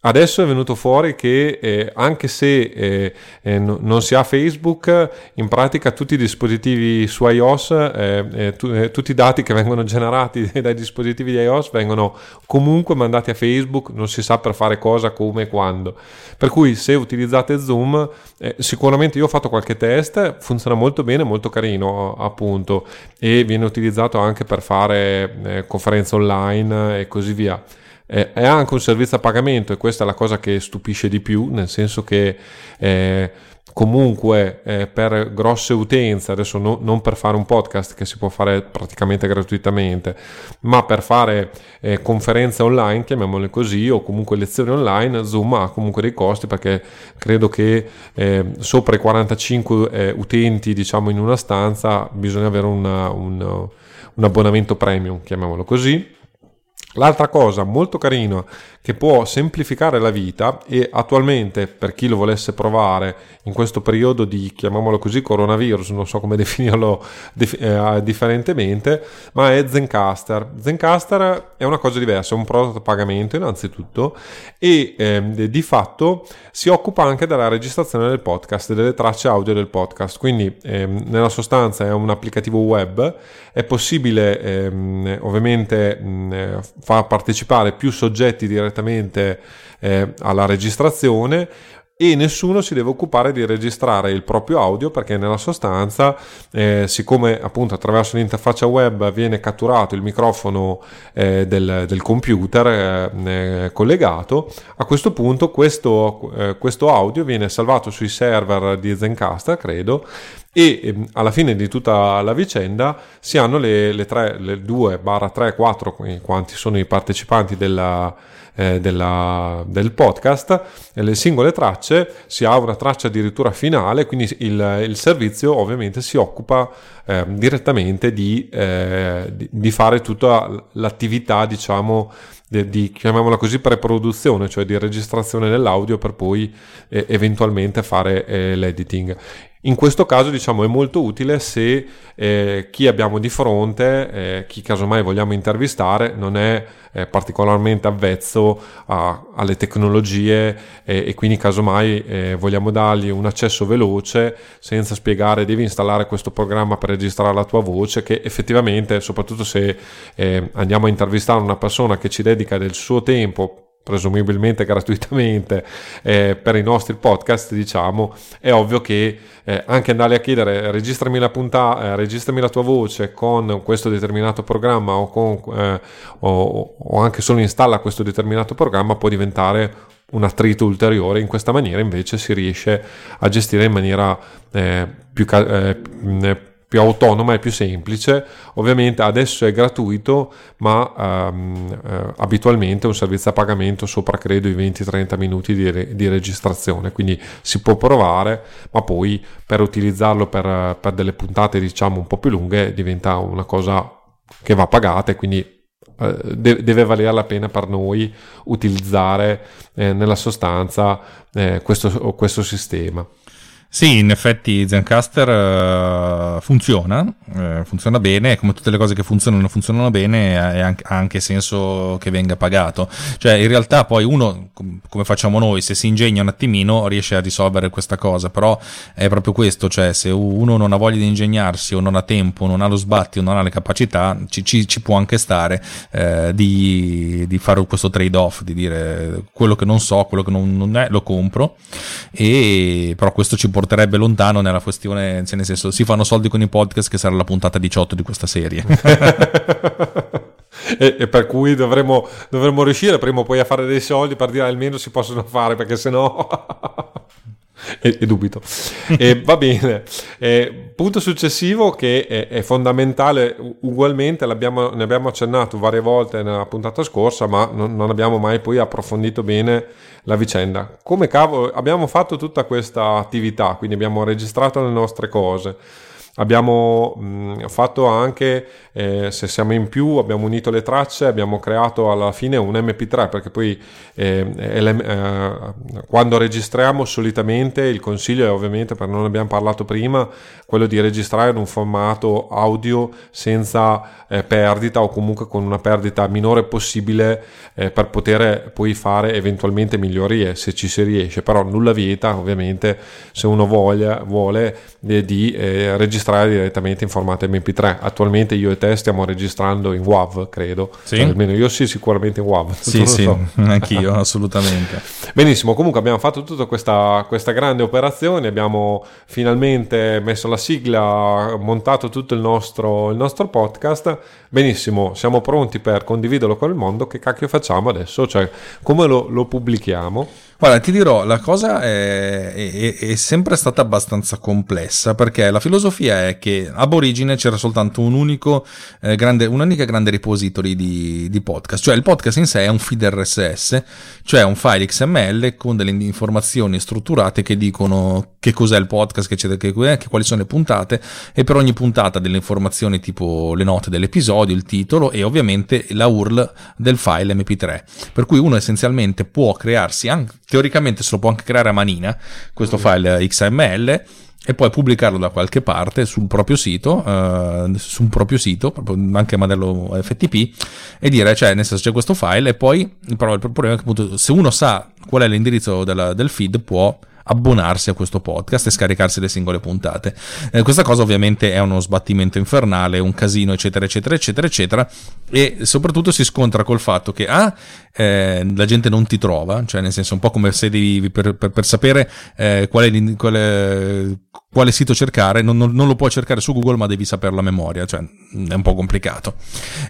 Adesso è venuto fuori che eh, anche se eh, eh, n- non si ha Facebook, in pratica tutti i dispositivi su iOS, eh, eh, tu- eh, tutti i dati che vengono generati *laughs* dai dispositivi di iOS vengono comunque mandati a Facebook, non si sa per fare cosa, come e quando. Per cui se utilizzate Zoom, sicuramente io ho fatto qualche test, funziona molto bene, molto carino appunto e viene utilizzato anche per fare conferenze online e così via. Eh, è anche un servizio a pagamento e questa è la cosa che stupisce di più, nel senso che eh, comunque eh, per grosse utenze, adesso no, non per fare un podcast che si può fare praticamente gratuitamente, ma per fare eh, conferenze online, chiamiamole così, o comunque lezioni online, Zoom ha comunque dei costi perché credo che eh, sopra i 45 eh, utenti diciamo in una stanza bisogna avere una, un, un abbonamento premium, chiamiamolo così. L'altra cosa molto carina che può semplificare la vita e attualmente per chi lo volesse provare in questo periodo di, chiamiamolo così, coronavirus, non so come *laughs* definirlo eh, differentemente, ma è Zencaster. Zencaster è una cosa diversa, è un prodotto a pagamento innanzitutto e eh, di fatto si occupa anche della registrazione del podcast, delle tracce audio del podcast, quindi eh, nella sostanza è un applicativo web, è possibile ehm, ovviamente mh, far partecipare più soggetti direttamente direttamente eh, alla registrazione e nessuno si deve occupare di registrare il proprio audio perché nella sostanza eh, siccome appunto attraverso l'interfaccia web viene catturato il microfono eh, del, del, computer eh, collegato a questo punto questo, eh, questo, audio viene salvato sui server di Zencaster credo e ehm, alla fine di tutta la vicenda si hanno le 2 barra 3 4 quanti sono i partecipanti della eh, della, del podcast, le singole tracce, si ha una traccia addirittura finale, quindi il, il servizio ovviamente si occupa eh, direttamente di, eh, di, di, fare tutta l'attività, diciamo, di, di, chiamiamola così, preproduzione, cioè di registrazione dell'audio per poi eh, eventualmente fare eh, l'editing. In questo caso diciamo è molto utile se eh, chi abbiamo di fronte, eh, chi casomai vogliamo intervistare, non è eh, particolarmente avvezzo a, alle tecnologie eh, e quindi casomai eh, vogliamo dargli un accesso veloce senza spiegare devi installare questo programma per registrare la tua voce che effettivamente soprattutto se eh, andiamo a intervistare una persona che ci dedica del suo tempo presumibilmente *laughs* gratuitamente eh, per i nostri podcast diciamo è ovvio che eh, anche andare a chiedere registrami la puntata eh, registrami la tua voce con questo determinato programma o, con, eh, o, o anche solo installa questo determinato programma può diventare un attrito ulteriore. In questa maniera invece si riesce a gestire in maniera eh, più, eh, più autonoma e più semplice. Ovviamente adesso è gratuito, ma um, uh, abitualmente è un servizio a pagamento sopra credo i 20-30 minuti di, re- di, registrazione, quindi si può provare, ma poi per utilizzarlo per, per delle puntate diciamo un po' più lunghe diventa una cosa che va pagata e quindi eh, deve valere la pena per noi utilizzare eh, nella sostanza eh, questo, questo sistema. Sì, in effetti Zencaster uh, funziona, uh, funziona bene, come tutte le cose che funzionano funzionano bene, ha anche senso che venga pagato. Cioè, in realtà poi uno, come facciamo noi, se si ingegna un attimino riesce a risolvere questa cosa, però è proprio questo, cioè se uno non ha voglia di ingegnarsi o non ha tempo, non ha lo sbatti o non ha le capacità, ci, ci, ci può anche stare eh, di, di, fare questo trade-off, di dire quello che non so, quello che non, non è, lo compro, e però questo ci porta porterebbe lontano nella questione, cioè nel senso si fanno soldi con i podcast che sarà la puntata 18 di questa serie. *laughs* e, e, per cui dovremmo, dovremmo, riuscire prima o poi a fare dei soldi per dire almeno si possono fare perché sennò... *laughs* e, e, dubito. e, *laughs* va bene. E, punto successivo che è, è fondamentale ugualmente, ne abbiamo accennato varie volte nella puntata scorsa, ma non, non abbiamo mai poi approfondito bene la vicenda. Come cavolo abbiamo fatto tutta questa attività, quindi abbiamo registrato le nostre cose Abbiamo mh, fatto anche, eh, se siamo in più, abbiamo unito le tracce, abbiamo creato alla fine un MP3 perché poi eh, eh, quando registriamo solitamente il consiglio è ovviamente, per non abbiamo parlato prima, quello di registrare in un formato audio senza eh, perdita o comunque con una perdita minore possibile eh, per poter poi fare eventualmente migliorie se ci si riesce, però nulla vieta ovviamente se uno voglia, vuole eh, di registrare registrare direttamente in formato MP3. Attualmente io e te stiamo registrando in WAV, credo. Sì. Almeno io sì, sicuramente in WAV. *laughs* Sì, sì, so. *laughs* anch'io, assolutamente. Benissimo, comunque abbiamo fatto tutta questa, questa grande operazione, abbiamo finalmente messo la sigla, montato tutto il nostro, il nostro podcast. Benissimo, siamo pronti per condividerlo con il mondo. Che cacchio facciamo adesso? Cioè, come lo, lo pubblichiamo? Guarda, ti dirò, la cosa è, è, è, sempre stata abbastanza complessa perché la filosofia è che ab origine c'era soltanto un unico, eh, grande, un'unica grande repository di, di, podcast, cioè il podcast in sé è un feed RSS, cioè un file XML con delle informazioni strutturate che dicono che cos'è il podcast, che, che, che quali sono le puntate e per ogni puntata delle informazioni tipo le note dell'episodio, il titolo e ovviamente la URL del file MP3. Per cui uno essenzialmente può crearsi anche teoricamente se lo può anche creare a manina, questo mm. file XML, e poi pubblicarlo da qualche parte sul proprio sito, uh, su un proprio sito, anche a modello FTP, e dire, cioè, nel senso c'è questo file, e poi, però il problema è che appunto, se uno sa qual è l'indirizzo della, del feed, può abbonarsi a questo podcast e scaricarsi le singole puntate. Eh, questa cosa ovviamente è uno sbattimento infernale, un casino, eccetera, eccetera, eccetera, eccetera, e soprattutto si scontra col fatto che ah, eh, la gente non ti trova, cioè nel senso un po' come se devi per, per, per sapere eh, quale, quale, quale, sito cercare, non, non, non, lo puoi cercare su Google ma devi saperlo a memoria, cioè è un po' complicato.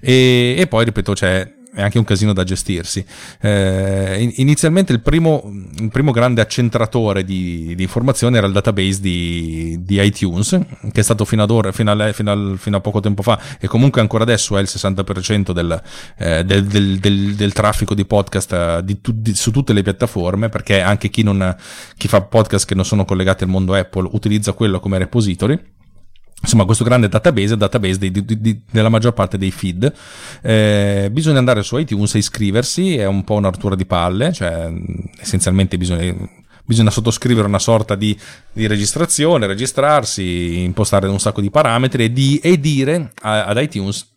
E, e poi ripeto, c'è è anche un casino da gestirsi. Eh, inizialmente il primo, il primo, grande accentratore di, di, informazioni era il database di, di, iTunes, che è stato fino ad ora, fino a, fino, a, fino a, poco tempo fa, e comunque ancora adesso è il 60% del, eh, del, del, del, traffico di podcast eh, su tutte le piattaforme, perché anche chi, non, chi fa podcast che non sono collegati al mondo Apple utilizza quello come repository insomma questo grande database, database di, di, di, della maggior parte dei feed. Eh, bisogna andare su iTunes e iscriversi, è un po' un'artura di palle, cioè essenzialmente bisogna bisogna sottoscrivere una sorta di, di registrazione, registrarsi, impostare un sacco di parametri e, e dire a, ad iTunes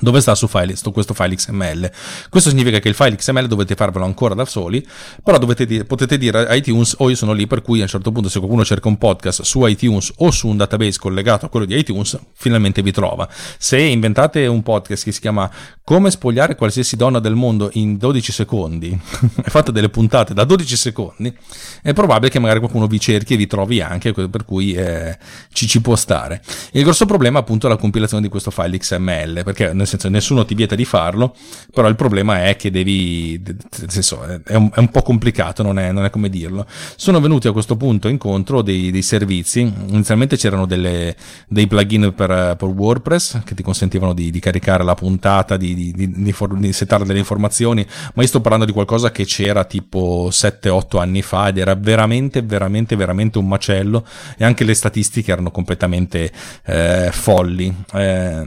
dove sta su file, su questo file XML. Questo significa che il file XML dovete farvelo ancora da soli, però dire, potete dire a iTunes o oh, io sono lì per cui a un certo punto se qualcuno cerca un podcast su iTunes o su un database collegato a quello di iTunes, finalmente vi trova. Se inventate un podcast che si chiama Come spogliare qualsiasi donna del mondo in 12 secondi *laughs* e fate delle puntate da 12 secondi, è probabile che magari qualcuno vi cerchi e vi trovi anche, per cui eh, ci, ci può stare. Il grosso problema appunto è la compilazione di questo file XML, perché nel senso nessuno ti vieta di farlo, però il problema è che devi, nel senso è un, è un po' complicato, non è, non è, come dirlo. Sono venuti a questo punto incontro dei, dei servizi, inizialmente c'erano delle, dei plugin per, per, WordPress che ti consentivano di, di caricare la puntata, di, di, di, di settare delle informazioni, ma io sto parlando di qualcosa che c'era tipo 7-8 anni fa ed era veramente, veramente, veramente un macello e anche le statistiche erano completamente eh, folli. Eh,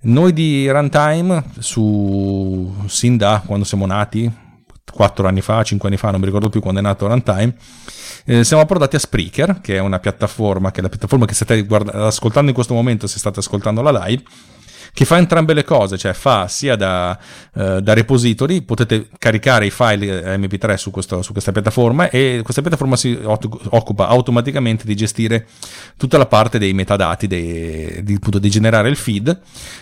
noi di Runtime su Sinda, quando siamo nati, 4 anni fa, 5 anni fa, non mi ricordo più quando è nato Runtime, eh, siamo approdati a Spreaker, che è una piattaforma, che è la piattaforma che state guarda- ascoltando in questo momento se state ascoltando la live, che fa entrambe le cose, cioè fa sia da, uh, da repository, potete caricare i file eh, mp3 su, questo, su, questa piattaforma e questa piattaforma si occupa automaticamente di gestire tutta la parte dei metadati, dei, di, appunto, di generare il feed,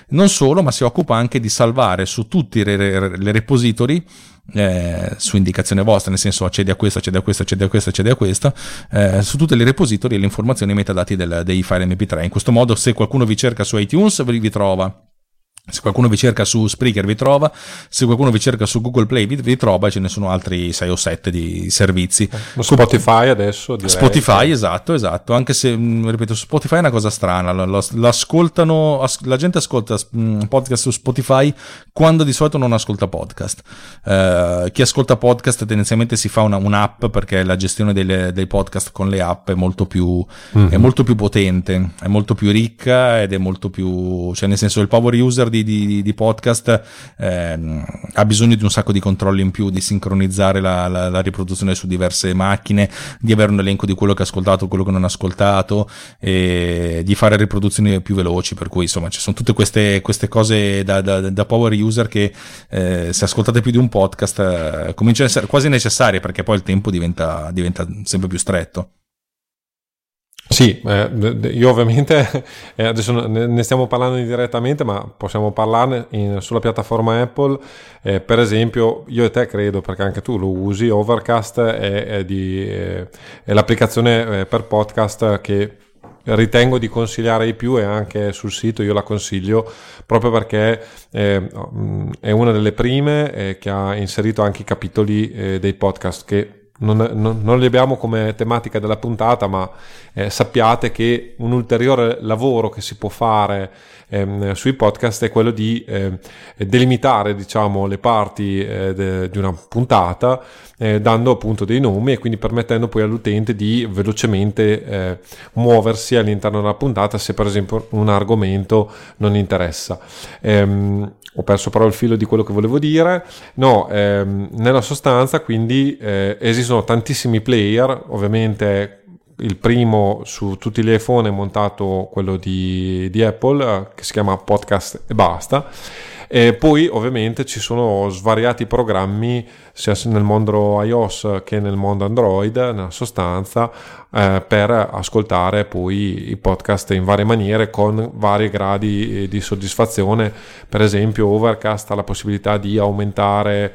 non solo, ma si occupa anche di salvare su tutti le, le repository eh, su indicazione vostra, nel senso accedi a questo, accedi a questo, accedi a questo, accedi a questo, eh, su tutte le repository e le informazioni e i metadati del, dei file mp3. In questo modo se qualcuno vi cerca su iTunes vi, vi trova se qualcuno vi cerca su Spreaker vi trova, se qualcuno vi cerca su Google Play vi, vi trova, ce ne sono altri 6 o 7 di servizi. Eh, Spotify adesso direi. Spotify, esatto, esatto, anche se, mm, ripeto, Spotify è una cosa strana, l'ascoltano, la gente ascolta mm, podcast su Spotify quando di solito non ascolta podcast. Uh, chi ascolta podcast tendenzialmente si fa una, un'app perché la gestione delle, dei podcast con le app è molto, più, mm-hmm. è molto più potente, è molto più ricca ed è molto più, cioè nel senso il power user di, di, di podcast eh, ha bisogno di un sacco di controlli in più, di sincronizzare la, la, la, riproduzione su diverse macchine, di avere un elenco di quello che ha ascoltato, quello che non ha ascoltato, e di fare riproduzioni più veloci, per cui insomma ci sono tutte queste, queste cose da, da, da, power user che eh, se ascoltate più di un podcast eh, cominciano a essere quasi necessarie perché poi il tempo diventa, diventa sempre più stretto. Sì, eh, io ovviamente *laughs* eh, adesso ne stiamo parlando indirettamente, ma possiamo parlarne in, sulla piattaforma Apple. Eh, per esempio, io e te credo, perché anche tu lo usi, Overcast è, è, di, è l'applicazione eh, per podcast che ritengo di consigliare di più e anche sul sito io la consiglio proprio perché eh, è una delle prime eh, che ha inserito anche i capitoli eh, dei podcast che non, non, non, li abbiamo come tematica della puntata, ma eh, sappiate che un ulteriore lavoro che si può fare ehm, sui podcast è quello di eh, delimitare diciamo, le parti eh, de, di una puntata eh, dando appunto dei nomi e quindi permettendo poi all'utente di velocemente eh, muoversi all'interno della puntata se per esempio un argomento non interessa. Ehm, ho perso però il filo di quello che volevo dire. No, ehm, nella sostanza quindi eh, esistono tantissimi player, ovviamente il primo su tutti gli iPhone è montato quello di, di Apple eh, che si chiama Podcast e basta e poi ovviamente ci sono svariati programmi sia nel mondo iOS che nel mondo Android, nella sostanza, eh, per ascoltare poi i podcast in varie maniere con vari gradi eh, di soddisfazione. Per esempio Overcast ha la possibilità di aumentare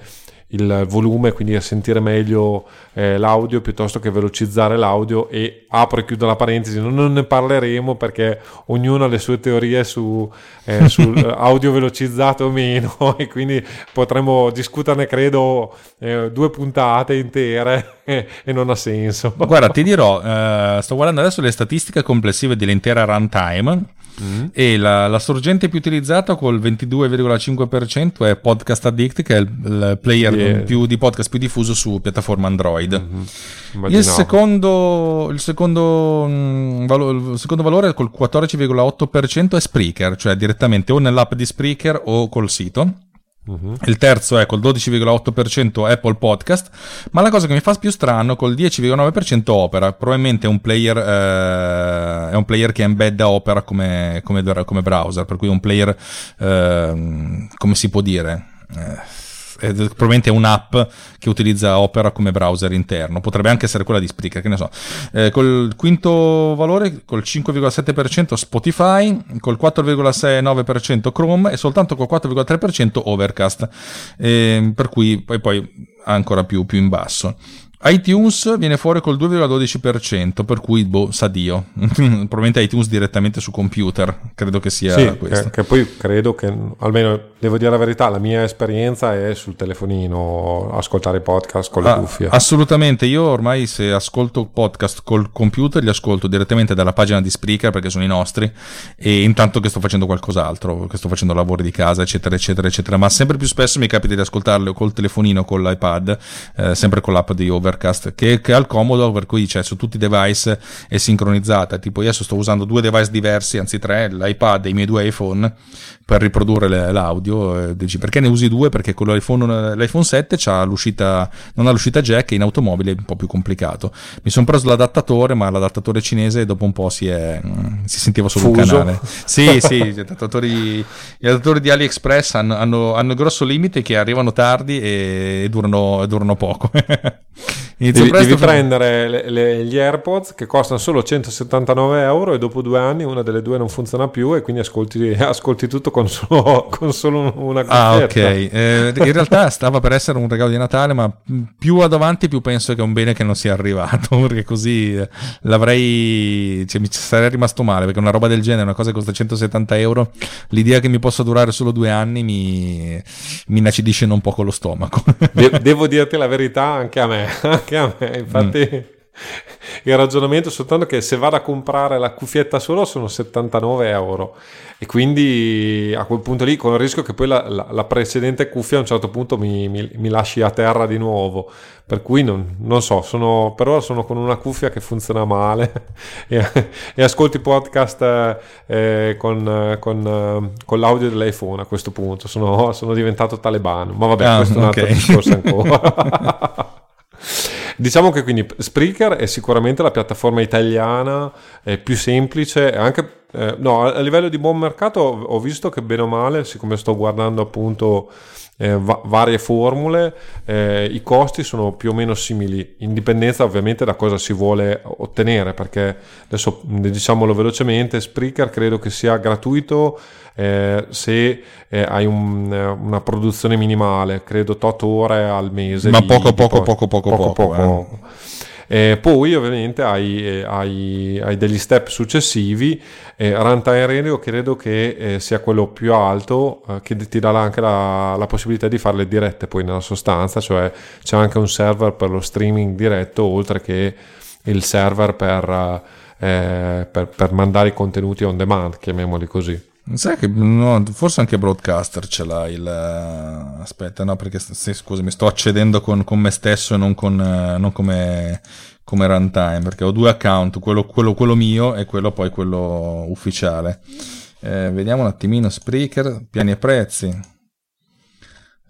il volume, quindi a sentire meglio eh, l'audio piuttosto che velocizzare l'audio e apro e chiudo la parentesi, non, non ne parleremo perché ognuno ha le sue teorie su, eh, *laughs* eh, audio velocizzato o meno *laughs* e quindi potremmo discuterne credo eh, due puntate intere *laughs* e non ha senso. Guarda, ti dirò, eh, sto guardando adesso le statistiche complessive dell'intera runtime mm. e la, la, sorgente più utilizzata col 22,5% è Podcast Addict che è il, il player yeah. più, di podcast più diffuso su piattaforma Android. Mm-hmm. Il, secondo, il, secondo, mh, mm, valo, il secondo valore col 14,8% è Spreaker, cioè direttamente o nell'app di Spreaker o col sito Uh-huh. Il terzo è col 12,8% Apple Podcast, ma la cosa che mi fa più strano col 10,9% Opera, probabilmente è un player, eh, è un player che embedda Opera come, come, come, browser, per cui un player, eh, come si può dire... Eh, è probabilmente è un'app che utilizza Opera come browser interno, potrebbe anche essere quella di Spreaker, che ne so. Eh, col quinto valore, col 5,7% Spotify, col 4,9% Chrome e soltanto col 4,3% Overcast, eh, per cui poi, poi ancora più, più in basso iTunes viene fuori col 2,12%, per cui boh, sa Dio. *laughs* Probabilmente iTunes direttamente su computer, credo che sia sì, questo. Che, che poi credo che, almeno devo dire la verità, la mia esperienza è sul telefonino, ascoltare podcast con le ah, cuffie. Assolutamente, io ormai se ascolto podcast col computer li ascolto direttamente dalla pagina di Spreaker perché sono i nostri e intanto che sto facendo qualcos'altro, che sto facendo lavori di casa, eccetera, eccetera, eccetera, ma sempre più spesso mi capita di ascoltarli col telefonino, con l'iPad, eh, sempre con l'app di Over Overcast che, che ha il comodo per cui cioè, su tutti i device è sincronizzata. Tipo io adesso sto usando due device diversi anzi tre l'iPad e i miei due iPhone per riprodurre l'audio eh, dici perché ne usi due? Perché con l'iPhone, l'iPhone 7 c'ha l'uscita, non ha l'uscita jack e in automobile è un po' più complicato. Mi sono preso l'adattatore ma l'adattatore cinese dopo un po' si, è, mm, si sentiva solo Fuso. un canale. Sì sì gli adattatori, gli adattatori di AliExpress hanno, hanno, hanno grosso limite che arrivano tardi e durano, durano poco *laughs* Devi, devi prendere le, le, gli AirPods che costano solo 179 euro e dopo due anni una delle due non funziona più e quindi ascolti, *laughs* ascolti tutto con solo, con solo una cuffietta. Ah ok, eh, in realtà stava per essere un regalo di Natale ma più vado avanti più penso che è un bene che non sia arrivato *laughs* perché così eh, l'avrei, cioè, mi sarei rimasto male perché una roba del genere, una cosa che costa 170 euro, l'idea che mi possa durare solo due anni mi, mi inacidisce un po' con lo stomaco. De- *laughs* devo dirti la verità anche a me anche a me. Infatti, mm. *laughs* il ragionamento è soltanto che se vado a comprare la cuffietta solo sono 79 euro. E quindi a quel punto lì, con il rischio che poi la, la, la precedente cuffia a un certo punto mi, mi, mi lasci a terra di nuovo. Per cui non, non, so, sono, per ora sono con una cuffia che funziona male *laughs* e, e ascolti podcast eh, con, con, con, l'audio dell'iPhone a questo punto. Sono, sono diventato talebano. Ma vabbè, ah, questo è un altro discorso ancora. *laughs* Diciamo che quindi Spreaker è sicuramente la piattaforma italiana più semplice, anche eh, no, a, livello di buon mercato ho visto che bene o male, siccome sto guardando appunto eh, va- varie formule, eh, i costi sono più o meno simili, in dipendenza ovviamente da cosa si vuole ottenere, perché adesso diciamolo velocemente, Spreaker credo che sia gratuito eh, se eh, hai un, una produzione minimale, credo 8 ore al mese. Ma poco, poco, poco, poco, poco, poco, poco. Eh, poi ovviamente hai, eh, hai, hai, degli step successivi, eh, runtime radio credo che eh, sia quello più alto eh, che ti dà anche la, la, possibilità di farle dirette poi nella sostanza, cioè c'è anche un server per lo streaming diretto oltre che il server per, eh, per, per mandare i contenuti on demand, chiamiamoli così. Sai che no, forse anche Broadcaster ce l'ha il... Aspetta, no, perché sì, scusa, mi sto accedendo con, con me stesso e non, con, non come, come runtime, perché ho due account, quello, quello, quello mio e quello poi quello ufficiale. Eh, vediamo un attimino, Spreaker, piani e prezzi.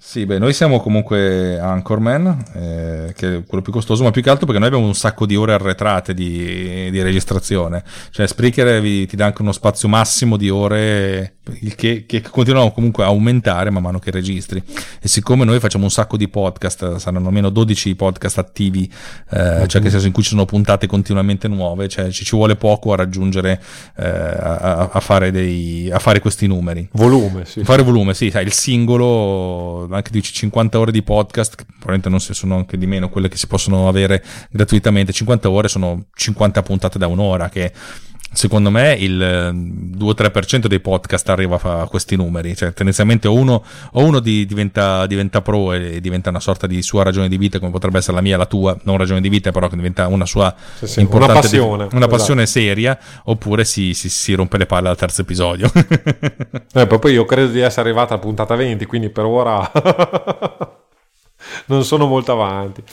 Sì, beh, noi siamo comunque Anchorman, eh, che è quello più costoso, ma più che altro perché noi abbiamo un sacco di ore arretrate di, di registrazione. Cioè, Spreaker vi, ti dà anche uno spazio massimo di ore che, che, continuano comunque a aumentare man mano che registri. E siccome noi facciamo un sacco di podcast, saranno almeno 12 podcast attivi, eh, cioè che in cui ci sono puntate continuamente nuove, cioè ci, ci vuole poco a raggiungere, eh, a, a, fare dei, a fare questi numeri. Volume, sì. Fare volume, sì, sai, il singolo anche dici 50 ore di podcast, che probabilmente non si sono anche di meno quelle che si possono avere gratuitamente, 50 ore sono 50 puntate da un'ora che secondo me il 2-3% dei podcast arriva a questi numeri, cioè tendenzialmente o uno, o uno di, diventa, diventa, pro e diventa una sorta di sua ragione di vita, come potrebbe essere la mia, la tua, non ragione di vita, però che diventa una sua sì, sì, una passione, una passione esatto. seria, oppure si, si, si, rompe le palle al terzo episodio. eh, poi io credo di essere arrivata a puntata 20, quindi per ora *laughs* non sono molto avanti.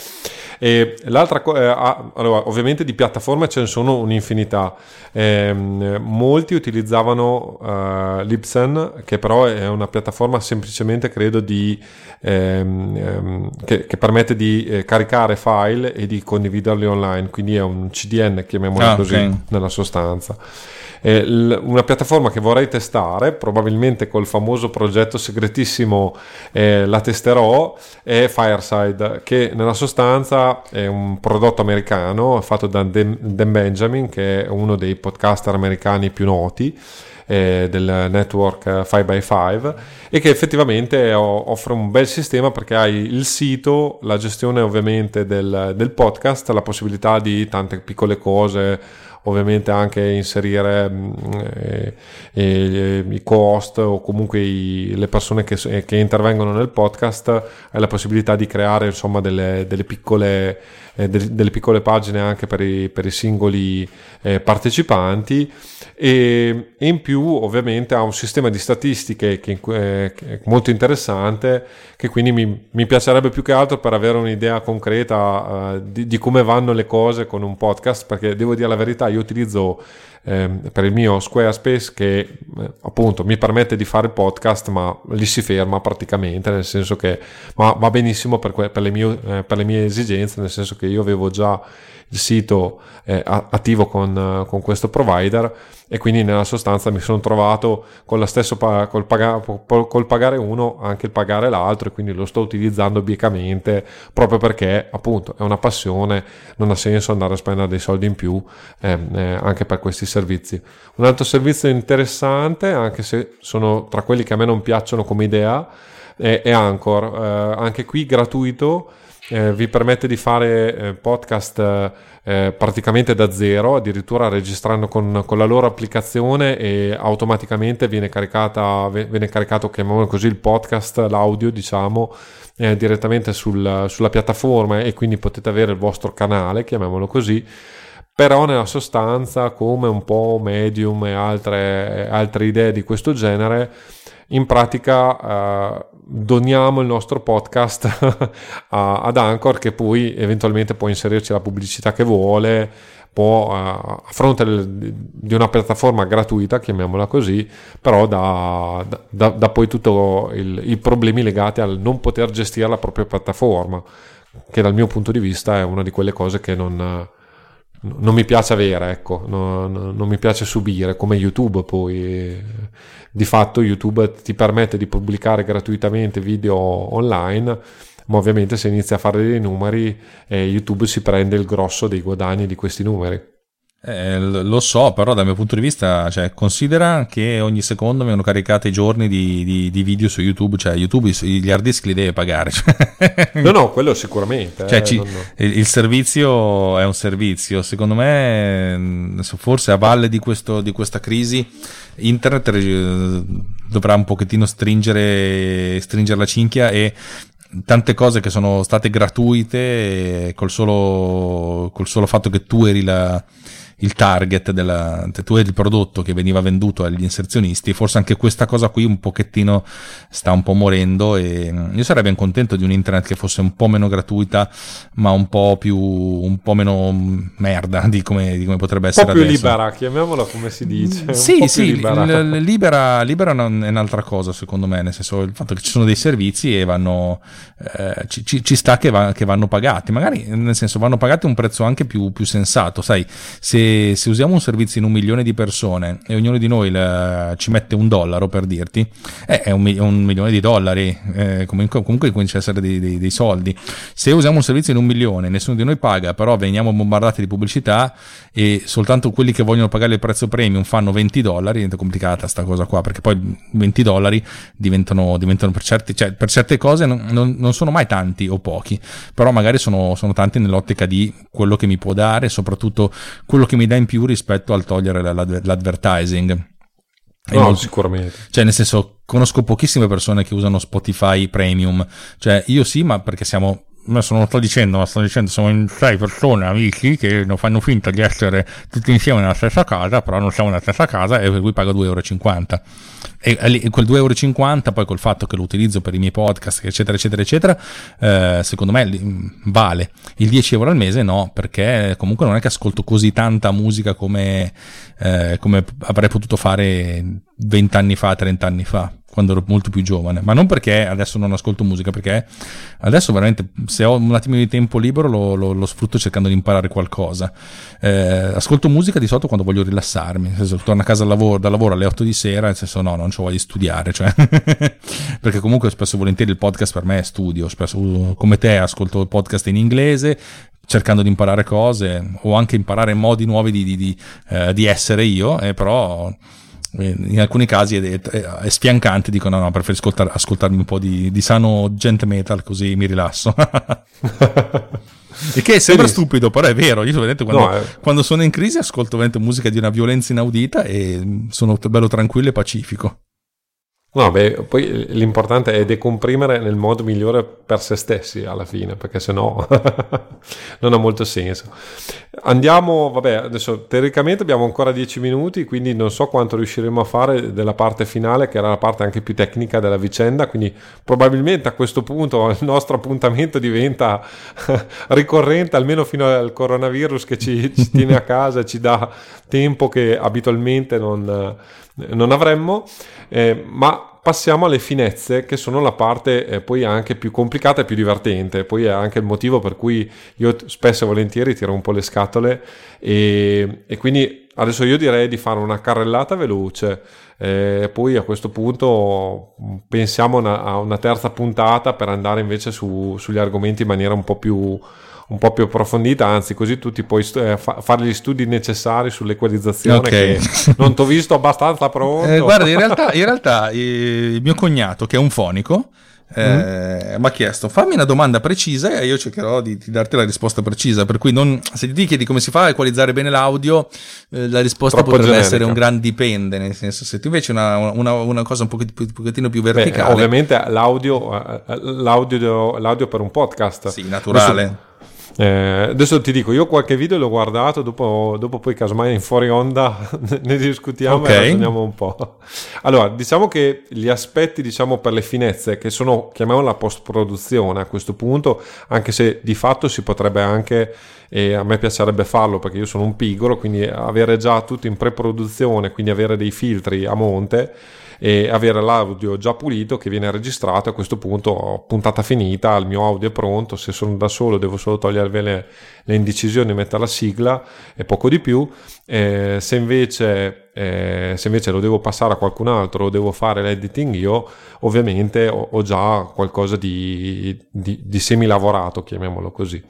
E l'altra cosa, eh, allora, ovviamente di piattaforme ce ne sono un'infinità. Eh, molti utilizzavano uh, Libsyn, che però è una piattaforma semplicemente, credo, di, ehm, ehm, che, che, permette di eh, caricare file e di condividerli online, quindi è un CDN, chiamiamolo ah, così, okay. nella sostanza. Eh, una piattaforma che vorrei testare, probabilmente col famoso progetto segretissimo eh, la testerò, è Fireside, che nella sostanza è un prodotto americano fatto da Dan, Dan Benjamin, che è uno dei podcaster americani più noti eh, del network 5x5 e che effettivamente offre un bel sistema perché hai il sito, la gestione ovviamente del, del podcast, la possibilità di tante piccole cose ovviamente anche inserire mm, eh, eh, i co-host o comunque i, le persone che, che, intervengono nel podcast, hai la possibilità di creare insomma delle, delle piccole eh, delle piccole pagine anche per i, per i singoli eh, partecipanti. E, in più ovviamente ha un sistema di statistiche che, eh, che è molto interessante che quindi mi, mi, piacerebbe più che altro per avere un'idea concreta uh, di, di, come vanno le cose con un podcast perché devo dire la verità io utilizzo eh, per il mio Squarespace che eh, appunto mi permette di fare podcast ma lì si ferma praticamente nel senso che ma va benissimo per, que- per, le, mie, eh, per le mie esigenze nel senso che io avevo già il sito eh, attivo con, con, questo provider e quindi nella sostanza mi sono trovato con la stesso col, paga, col pagare uno anche il pagare l'altro e quindi lo sto utilizzando biecamente proprio perché appunto è una passione non ha senso andare a spendere dei soldi in più eh, eh, anche per questi servizi. Un altro servizio interessante anche se sono tra quelli che a me non piacciono come idea è, è Anchor. Eh, anche qui gratuito eh, vi permette di fare eh, podcast eh, praticamente da zero, addirittura registrando con, con, la loro applicazione e automaticamente viene, caricata, viene caricato, chiamiamolo così, il podcast, l'audio, diciamo, eh, direttamente sul, sulla piattaforma e quindi potete avere il vostro canale, chiamiamolo così però nella sostanza come un po' medium e altre, altre idee di questo genere in pratica eh, doniamo il nostro podcast *laughs* a, ad Anchor che poi eventualmente può inserirci la pubblicità che vuole può a fronte di una piattaforma gratuita chiamiamola così però da, da, da poi tutti i problemi legati al non poter gestire la propria piattaforma che dal mio punto di vista è una di quelle cose che non non mi piace avere, ecco, non, non, mi piace subire, come YouTube poi. Di fatto YouTube ti permette di pubblicare gratuitamente video online, ma ovviamente se inizi a fare dei numeri eh, YouTube si prende il grosso dei guadagni di questi numeri. Eh, lo so, però dal mio punto di vista, cioè, considera che ogni secondo vengono caricati giorni di, di, di, video su YouTube, cioè YouTube gli hard disk li deve pagare. *laughs* Cioè. no, no, quello sicuramente. Cioè, eh, ci, il, il, servizio è un servizio, secondo me, forse a valle di, questo, di questa crisi, internet eh, dovrà un pochettino stringere, stringere la cinchia e tante cose che sono state gratuite col solo, col solo fatto che tu eri la il target della, tu eri il prodotto che veniva venduto agli inserzionisti, forse anche questa cosa qui un pochettino sta un po' morendo e mm, io sarei ben contento di un internet che fosse un po' meno gratuita, ma un po' più, un po' meno merda di come, di come potrebbe essere adesso. Un po' più libera, chiamiamola come si dice. Sì, sì, libera. L- libera, libera è un'altra cosa secondo me, nel senso il fatto che ci sono dei servizi e vanno, eh, ci, ci, ci, sta che, va, che vanno pagati, magari nel senso vanno pagati a un prezzo anche più, più sensato, sai, se se, usiamo un servizio in un milione di persone e ognuno di noi la, ci mette un dollaro per dirti, eh, è un, un, milione di dollari, eh, comunque, comunque comincia a essere dei, dei, dei, soldi. Se usiamo un servizio in un milione, nessuno di noi paga, però veniamo bombardati di pubblicità e soltanto quelli che vogliono pagare il prezzo premium fanno 20 dollari, diventa complicata sta cosa qua, perché poi 20 dollari diventano, diventano per, certi, cioè, per certe cose non, non, non, sono mai tanti o pochi, però magari sono, sono tanti nell'ottica di quello che mi può dare, soprattutto quello che mi dà in più rispetto al togliere l'advertising. No, molto, sicuramente. Cioè, nel senso, conosco pochissime persone che usano Spotify Premium. Cioè, io sì, ma perché siamo adesso non lo sto dicendo, ma sto dicendo siamo in sei persone, amici, che non fanno finta di essere tutti insieme nella stessa casa, però non siamo nella stessa casa e per cui paga 2,50 euro. E, quel 2,50 euro, poi col fatto che lo utilizzo per i miei podcast, eccetera, eccetera, eccetera, eh, secondo me vale. Il 10 euro al mese no, perché comunque non è che ascolto così tanta musica come, eh, come avrei potuto fare 20 anni fa, 30 anni fa quando ero molto più giovane, ma non perché adesso non ascolto musica, perché adesso veramente se ho un attimo di tempo libero lo, lo, lo sfrutto cercando di imparare qualcosa. Eh, ascolto musica di solito quando voglio rilassarmi, nel senso torno a casa dal lavoro, dal lavoro alle 8 di sera, nel senso no, non ho voglia di studiare, cioè *laughs* perché comunque spesso e volentieri il podcast per me è studio, spesso come te ascolto il podcast in inglese, cercando di imparare cose o anche imparare modi nuovi di, di, di, eh, di essere io, eh, però in alcuni casi è, è, è sfiancante, dico no, no, preferisco ascoltar, ascoltarmi un po' di, di, sano gent metal così mi rilasso. *laughs* e che sembra stupido, però è vero. Io quando, no, eh. quando sono in crisi ascolto musica di una violenza inaudita e sono bello tranquillo e pacifico. No, beh, poi l'importante è decomprimere nel modo migliore per se stessi alla fine, perché sennò *laughs* non ha molto senso. Andiamo, vabbè, adesso teoricamente abbiamo ancora 10 minuti, quindi non so quanto riusciremo a fare della parte finale, che era la parte anche più tecnica della vicenda, quindi probabilmente a questo punto il nostro appuntamento diventa *laughs* ricorrente, almeno fino al coronavirus che ci, ci tiene a casa e ci dà tempo che abitualmente non non avremmo, eh, ma passiamo alle finezze che sono la parte eh, poi anche più complicata e più divertente, poi è anche il motivo per cui io spesso e volentieri tiro un po' le scatole e, e quindi adesso io direi di fare una carrellata veloce, eh, poi a questo punto pensiamo una, a una terza puntata per andare invece su, sugli argomenti in maniera un po' più un po' più approfondita, anzi così tu ti puoi eh, fa- fare gli studi necessari sull'equalizzazione okay. che non ti ho visto abbastanza *laughs* pronto. Eh, guarda, in realtà, in realtà eh, il mio cognato, che è un fonico, eh, mm. mi ha chiesto fammi una domanda precisa e io cercherò di, di, darti la risposta precisa per cui non, se ti chiedi come si fa a equalizzare bene l'audio eh, la risposta Troppo potrebbe generica. essere un gran dipende nel senso se tu invece una, una, una cosa un, pochettino, più verticale Beh, ovviamente l'audio, eh, l'audio, l'audio per un podcast sì naturale eh, adesso ti dico, io qualche video l'ho guardato, dopo, dopo poi casomai in fuori onda *laughs* ne discutiamo okay. e ragioniamo un po'. Allora, diciamo che gli aspetti, diciamo, per le finezze, che sono, chiamiamola post-produzione a questo punto, anche se di fatto si potrebbe anche, e a me piacerebbe farlo perché io sono un pigro, quindi avere già tutto in pre-produzione, quindi avere dei filtri a monte, e avere l'audio già pulito che viene registrato a questo punto puntata finita il mio audio è pronto se sono da solo devo solo togliere le, le indecisioni mettere la sigla e poco di più. Eh, se, invece, eh, se invece lo devo passare a qualcun altro o devo fare l'editing io ovviamente ho, ho già qualcosa di, di, di semi lavorato chiamiamolo così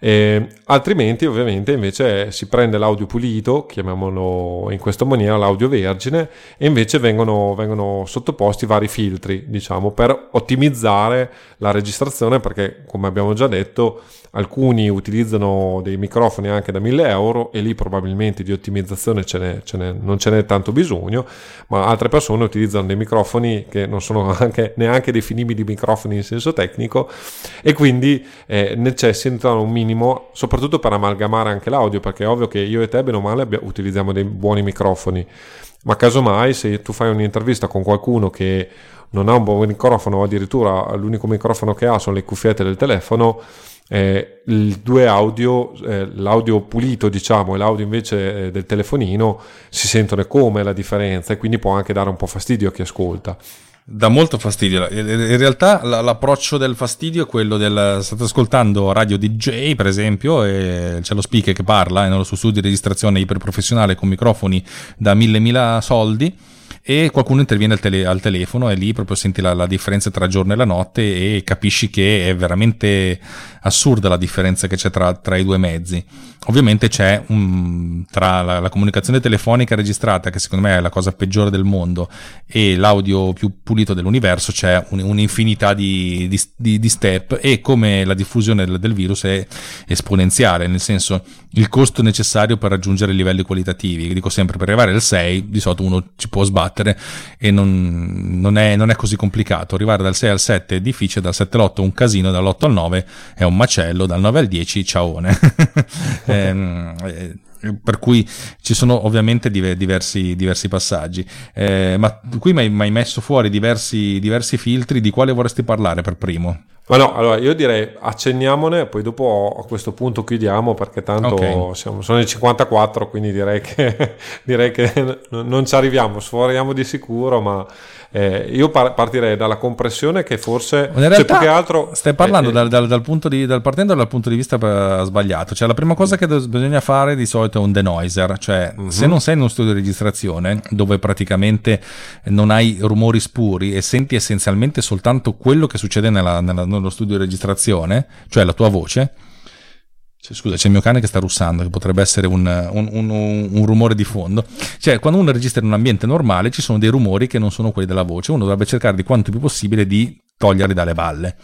eh, altrimenti ovviamente invece si prende l'audio pulito, chiamiamolo in questa maniera l'audio vergine, e invece vengono, vengono sottoposti vari filtri, diciamo, per ottimizzare la registrazione perché come abbiamo già detto alcuni utilizzano dei microfoni anche da 1000 euro e lì probabilmente di ottimizzazione ce n'è, ce n'è, non ce n'è tanto bisogno, ma altre persone utilizzano dei microfoni che non sono *laughs* anche, neanche definibili microfoni in senso tecnico e quindi eh, necessitano un minimo, soprattutto per amalgamare anche l'audio, perché è ovvio che io e te, bene o male, utilizziamo dei buoni microfoni, ma casomai se tu fai un'intervista con qualcuno che non ha un buon microfono addirittura l'unico microfono che ha sono le cuffiette del telefono, eh, audio, eh, l'audio pulito diciamo e l'audio invece eh, del telefonino si sentono come la differenza e quindi può anche dare un po' fastidio a chi ascolta. Dà molto fastidio. In realtà l'approccio del fastidio è quello del... State ascoltando Radio DJ, per esempio, e c'è lo speaker che parla, è nello suo studio di registrazione iperprofessionale con microfoni da mille mila soldi e qualcuno interviene al, tele, al, telefono e lì proprio senti la, la, differenza tra giorno e la notte e capisci che è veramente assurda la differenza che c'è tra, tra i due mezzi. Ovviamente c'è un, tra la, la, comunicazione telefonica registrata, che secondo me è la cosa peggiore del mondo, e l'audio più pulito dell'universo, c'è un, un'infinità di, di, di, step e come la diffusione del, del virus è esponenziale, nel senso il costo necessario per raggiungere livelli qualitativi. Dico sempre, per arrivare al 6 di solito uno ci può sbattere battere e non, non, è, non, è, così complicato. Arrivare dal 6 al 7 è difficile, dal 7 all'8 un casino, dall'8 al 9 è un macello, dal 9 al 10 ciaone. *laughs* Ehm, eh, per cui ci sono ovviamente diversi, diversi passaggi. Eh, ma qui mi hai messo fuori diversi, diversi filtri, di quale vorresti parlare per primo? Ma no, allora io direi accenniamone, poi dopo a questo punto chiudiamo perché tanto okay. siamo, sono i 54, quindi direi che, *laughs* direi che non ci arriviamo, sforiamo di sicuro, ma eh, io par- partirei dalla compressione che forse in realtà che altro, stai parlando eh, dal, dal, dal, punto di, dal, partendo dal punto di vista eh, sbagliato. Cioè, la prima cosa che bisogna fare di solito è un denoiser. Cioè, uh-huh. se non sei in uno studio di registrazione dove praticamente non hai rumori spuri e senti essenzialmente soltanto quello che succede nella, nella, nello studio di registrazione, cioè la tua voce Scusa, c'è il mio cane che sta russando, che potrebbe essere un, un, un, un, rumore di fondo. Cioè, quando uno registra in un ambiente normale, ci sono dei rumori che non sono quelli della voce. Uno dovrebbe cercare di quanto più possibile di toglierli dalle balle.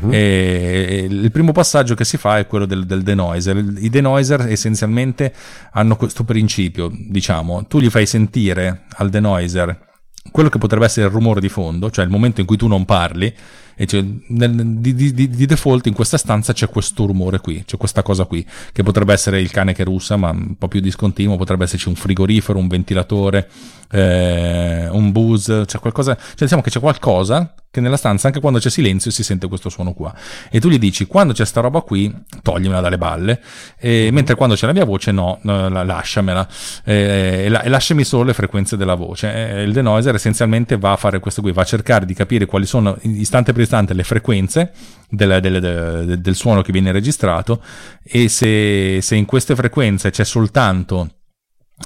Uh-huh. il primo passaggio che si fa è quello del, del denoiser. I denoiser essenzialmente hanno questo principio, diciamo, tu gli fai sentire al denoiser quello che potrebbe essere il rumore di fondo, cioè il momento in cui tu non parli, e cioè, nel, di, di, di, default in questa stanza c'è questo rumore qui, c'è questa cosa qui, che potrebbe essere il cane che russa, ma un po' più discontinuo, potrebbe esserci un frigorifero, un ventilatore, eh, un buzz, c'è qualcosa, cioè diciamo che c'è qualcosa che nella stanza, anche quando c'è silenzio, si sente questo suono qua. E tu gli dici, quando c'è sta roba qui, toglimela dalle balle, e, mentre quando c'è la mia voce, no, no lasciamela, e, e, e, lasciami solo le frequenze della voce. il denoiser essenzialmente va a fare questo qui, va a cercare di capire quali sono, istante per istante, le frequenze del, del, del, del suono che viene registrato, e se, se in queste frequenze c'è soltanto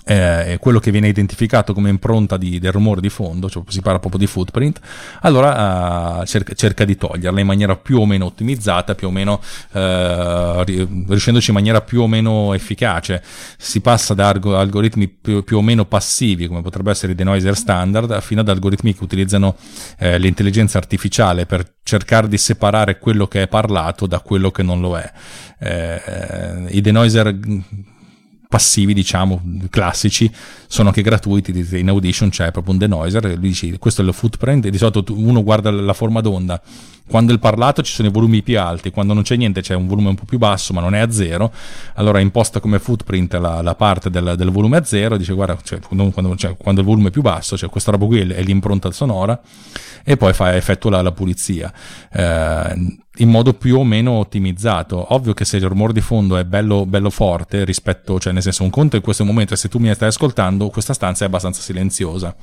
eh, quello che viene identificato come impronta di, del rumore di fondo, cioè si parla proprio di footprint, allora eh, cerca, cerca, di toglierla in maniera più o meno ottimizzata, più o meno eh, riuscendoci in maniera più o meno efficace. Si passa da argo, algoritmi più, più, o meno passivi, come potrebbe essere i denoiser standard, fino ad algoritmi che utilizzano eh, l'intelligenza artificiale per cercare di separare quello che è parlato da quello che non lo è. Eh, I denoiser passivi, diciamo, classici, sono anche gratuiti. In Audition c'è proprio un denoiser, e dici questo è il footprint, di solito uno guarda la forma d'onda. Quando il parlato ci sono i volumi più alti, quando non c'è niente c'è un volume un po' più basso, ma non è a zero. Allora imposta come footprint la, la parte del, del, volume a zero, dice guarda, cioè, quando, quando, cioè, quando, il volume è più basso, cioè questa roba qui è l'impronta sonora, e poi fa, effettua la, la pulizia. Eh, in modo più o meno ottimizzato. Ovvio che se il rumore di fondo è bello, bello forte rispetto, cioè nel senso un conto in questo momento, se tu mi stai ascoltando, questa stanza è abbastanza silenziosa.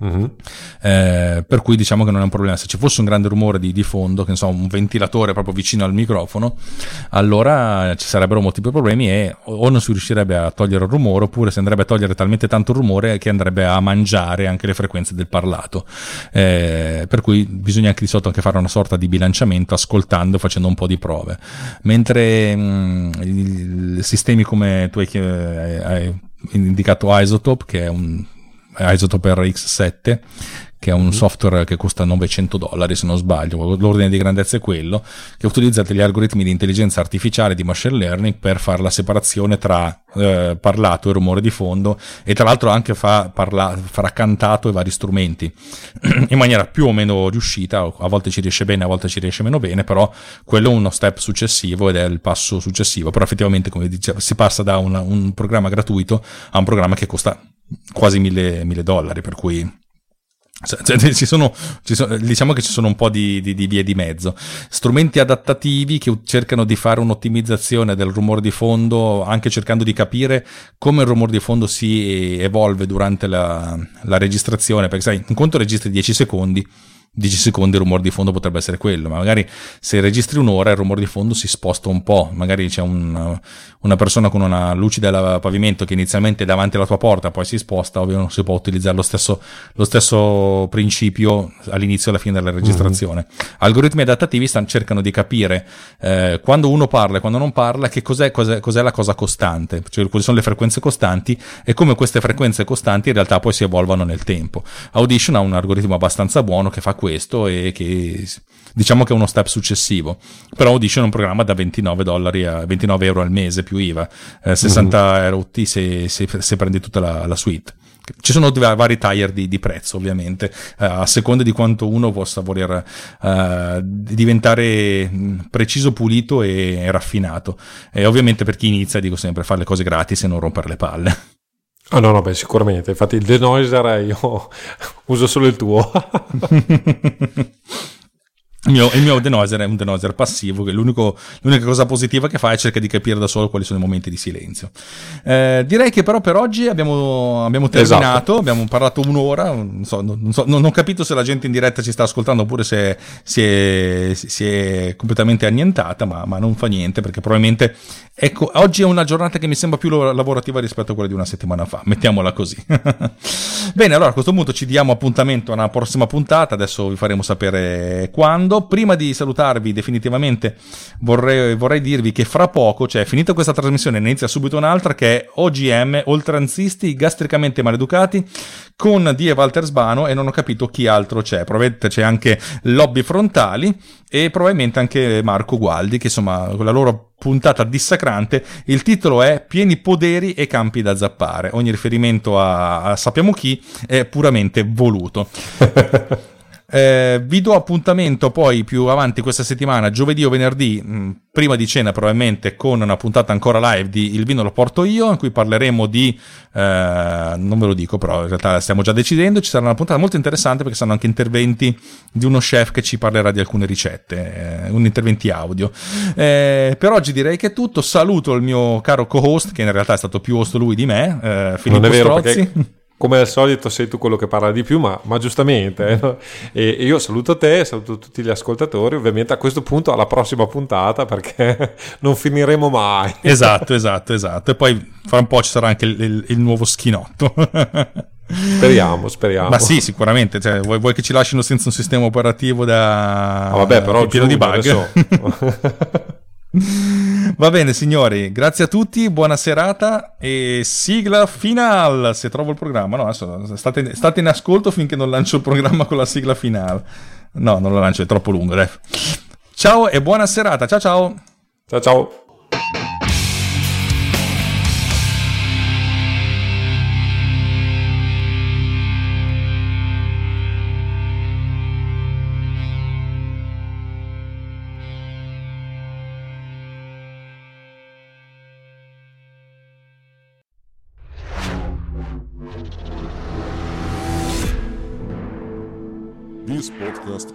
Uh-huh. Eh, per cui diciamo che non è un problema. Se ci fosse un grande rumore di, di fondo, che ne so, un ventilatore proprio vicino al microfono, allora ci sarebbero molti più problemi e o non si riuscirebbe a togliere il rumore, oppure si andrebbe a togliere talmente tanto rumore che andrebbe a mangiare anche le frequenze del parlato. Eh, per cui bisogna anche di sotto anche fare una sorta di bilanciamento ascoltando facendo un po' di prove. Mentre mh, mm, sistemi come tu hai, hai indicato Isotope, che è un Isotope RX7 che è un mm-hmm. software che costa 900 dollari se non sbaglio, l'ordine di grandezza è quello, che utilizza degli algoritmi di intelligenza artificiale di machine learning per fare la separazione tra eh, parlato e rumore di fondo e tra l'altro anche fa, parla, farà cantato i vari strumenti *clears throat* in maniera più o meno riuscita, a volte ci riesce bene, a volte ci riesce meno bene, però quello è uno step successivo ed è il passo successivo, però effettivamente come dicevo si passa da una, un programma gratuito a un programma che costa quasi mille, mille dollari, per cui cioè, ci sono, ci sono, diciamo che ci sono un po' di, di, di, vie di mezzo. Strumenti adattativi che cercano di fare un'ottimizzazione del rumore di fondo, anche cercando di capire come il rumore di fondo si evolve durante la, la registrazione, perché sai, in conto registri 10 secondi, 10 secondi il rumore di fondo potrebbe essere quello, ma magari se registri un'ora il rumore di fondo si sposta un po', magari c'è un, una persona con una luce del pavimento che inizialmente è davanti alla tua porta, poi si sposta, ovvio non si può utilizzare lo stesso, lo stesso principio all'inizio e alla fine della registrazione. Mm. Algoritmi adattativi stanno, cercano di capire eh, quando uno parla e quando non parla che cos'è, cos'è, cos'è la cosa costante, cioè quali sono le frequenze costanti e come queste frequenze costanti in realtà poi si evolvano nel tempo. Audition ha un algoritmo abbastanza buono che fa questo questo e che diciamo che è uno step successivo. Però Audition è un programma da 29 dollari a 29 euro al mese più IVA, eh, 60 mm-hmm. euro se, se, se, prendi tutta la, la suite ci sono vari tire di, di prezzo ovviamente, uh, a seconda di quanto uno possa voler uh, diventare preciso, pulito e raffinato. E ovviamente per chi inizia dico sempre fare le cose gratis e non rompere le palle. Ah no, no, beh, sicuramente. Infatti il denoiser io *laughs* uso solo il tuo. Il mio, il mio denoiser è un denoiser passivo, che l'unica cosa positiva che fa è cercare di capire da solo quali sono i momenti di silenzio. Eh, direi che però per oggi abbiamo, abbiamo terminato, esatto. abbiamo parlato un'ora, non, so, non, so, non, ho capito se la gente in diretta ci sta ascoltando oppure se si è, si è completamente annientata, ma, ma, non fa niente perché probabilmente ecco, oggi è una giornata che mi sembra più lavorativa rispetto a quella di una settimana fa, mettiamola così. *laughs* Bene, allora a questo punto ci diamo appuntamento a una prossima puntata, adesso vi faremo sapere quando. Prima di salutarvi definitivamente vorrei, vorrei dirvi che fra poco, cioè finita questa trasmissione, ne inizia subito un'altra che è OGM, oltranzisti gastricamente maleducati, con Die Waltersbano e non ho capito chi altro c'è. Probabilmente c'è anche Lobby Frontali e probabilmente anche Marco Gualdi, che insomma con la loro puntata dissacrante, il titolo è Pieni poderi e campi da zappare. Ogni riferimento a, a sappiamo chi è puramente voluto. *laughs* Eh, vi do appuntamento poi più avanti questa settimana, giovedì o venerdì, mh, mm, prima di cena probabilmente, con una puntata ancora live di Il vino lo porto io, in cui parleremo di, eh, non ve lo dico però in realtà stiamo già decidendo, ci sarà una puntata molto interessante perché saranno anche interventi di uno chef che ci parlerà di alcune ricette, eh, un interventi audio. Eh, per oggi direi che è tutto, saluto il mio caro co-host, che in realtà è stato più host lui di me, eh, Filippo non è vero, Strozzi. Perché come al solito sei tu quello che parla di più, ma, ma giustamente. Eh, no? e, e, io saluto te, saluto tutti gli ascoltatori, ovviamente a questo punto alla prossima puntata perché *laughs* non finiremo mai. Esatto, esatto, esatto. E poi fra un po' ci sarà anche il, il, il nuovo schinotto. *laughs* Speriamo, speriamo. Ma sì, sicuramente. Cioè, vuoi, vuoi, che ci lasciano senza un sistema operativo da... Ah, vabbè, però pieno di bug. *laughs* Va bene signori, grazie a tutti, buona serata e sigla finale, se trovo il programma. No, adesso state, state in ascolto finché non lancio il programma con la sigla finale. No, non lo lancio, è troppo lungo. Dai. Ciao e buona serata, ciao ciao. Ciao ciao.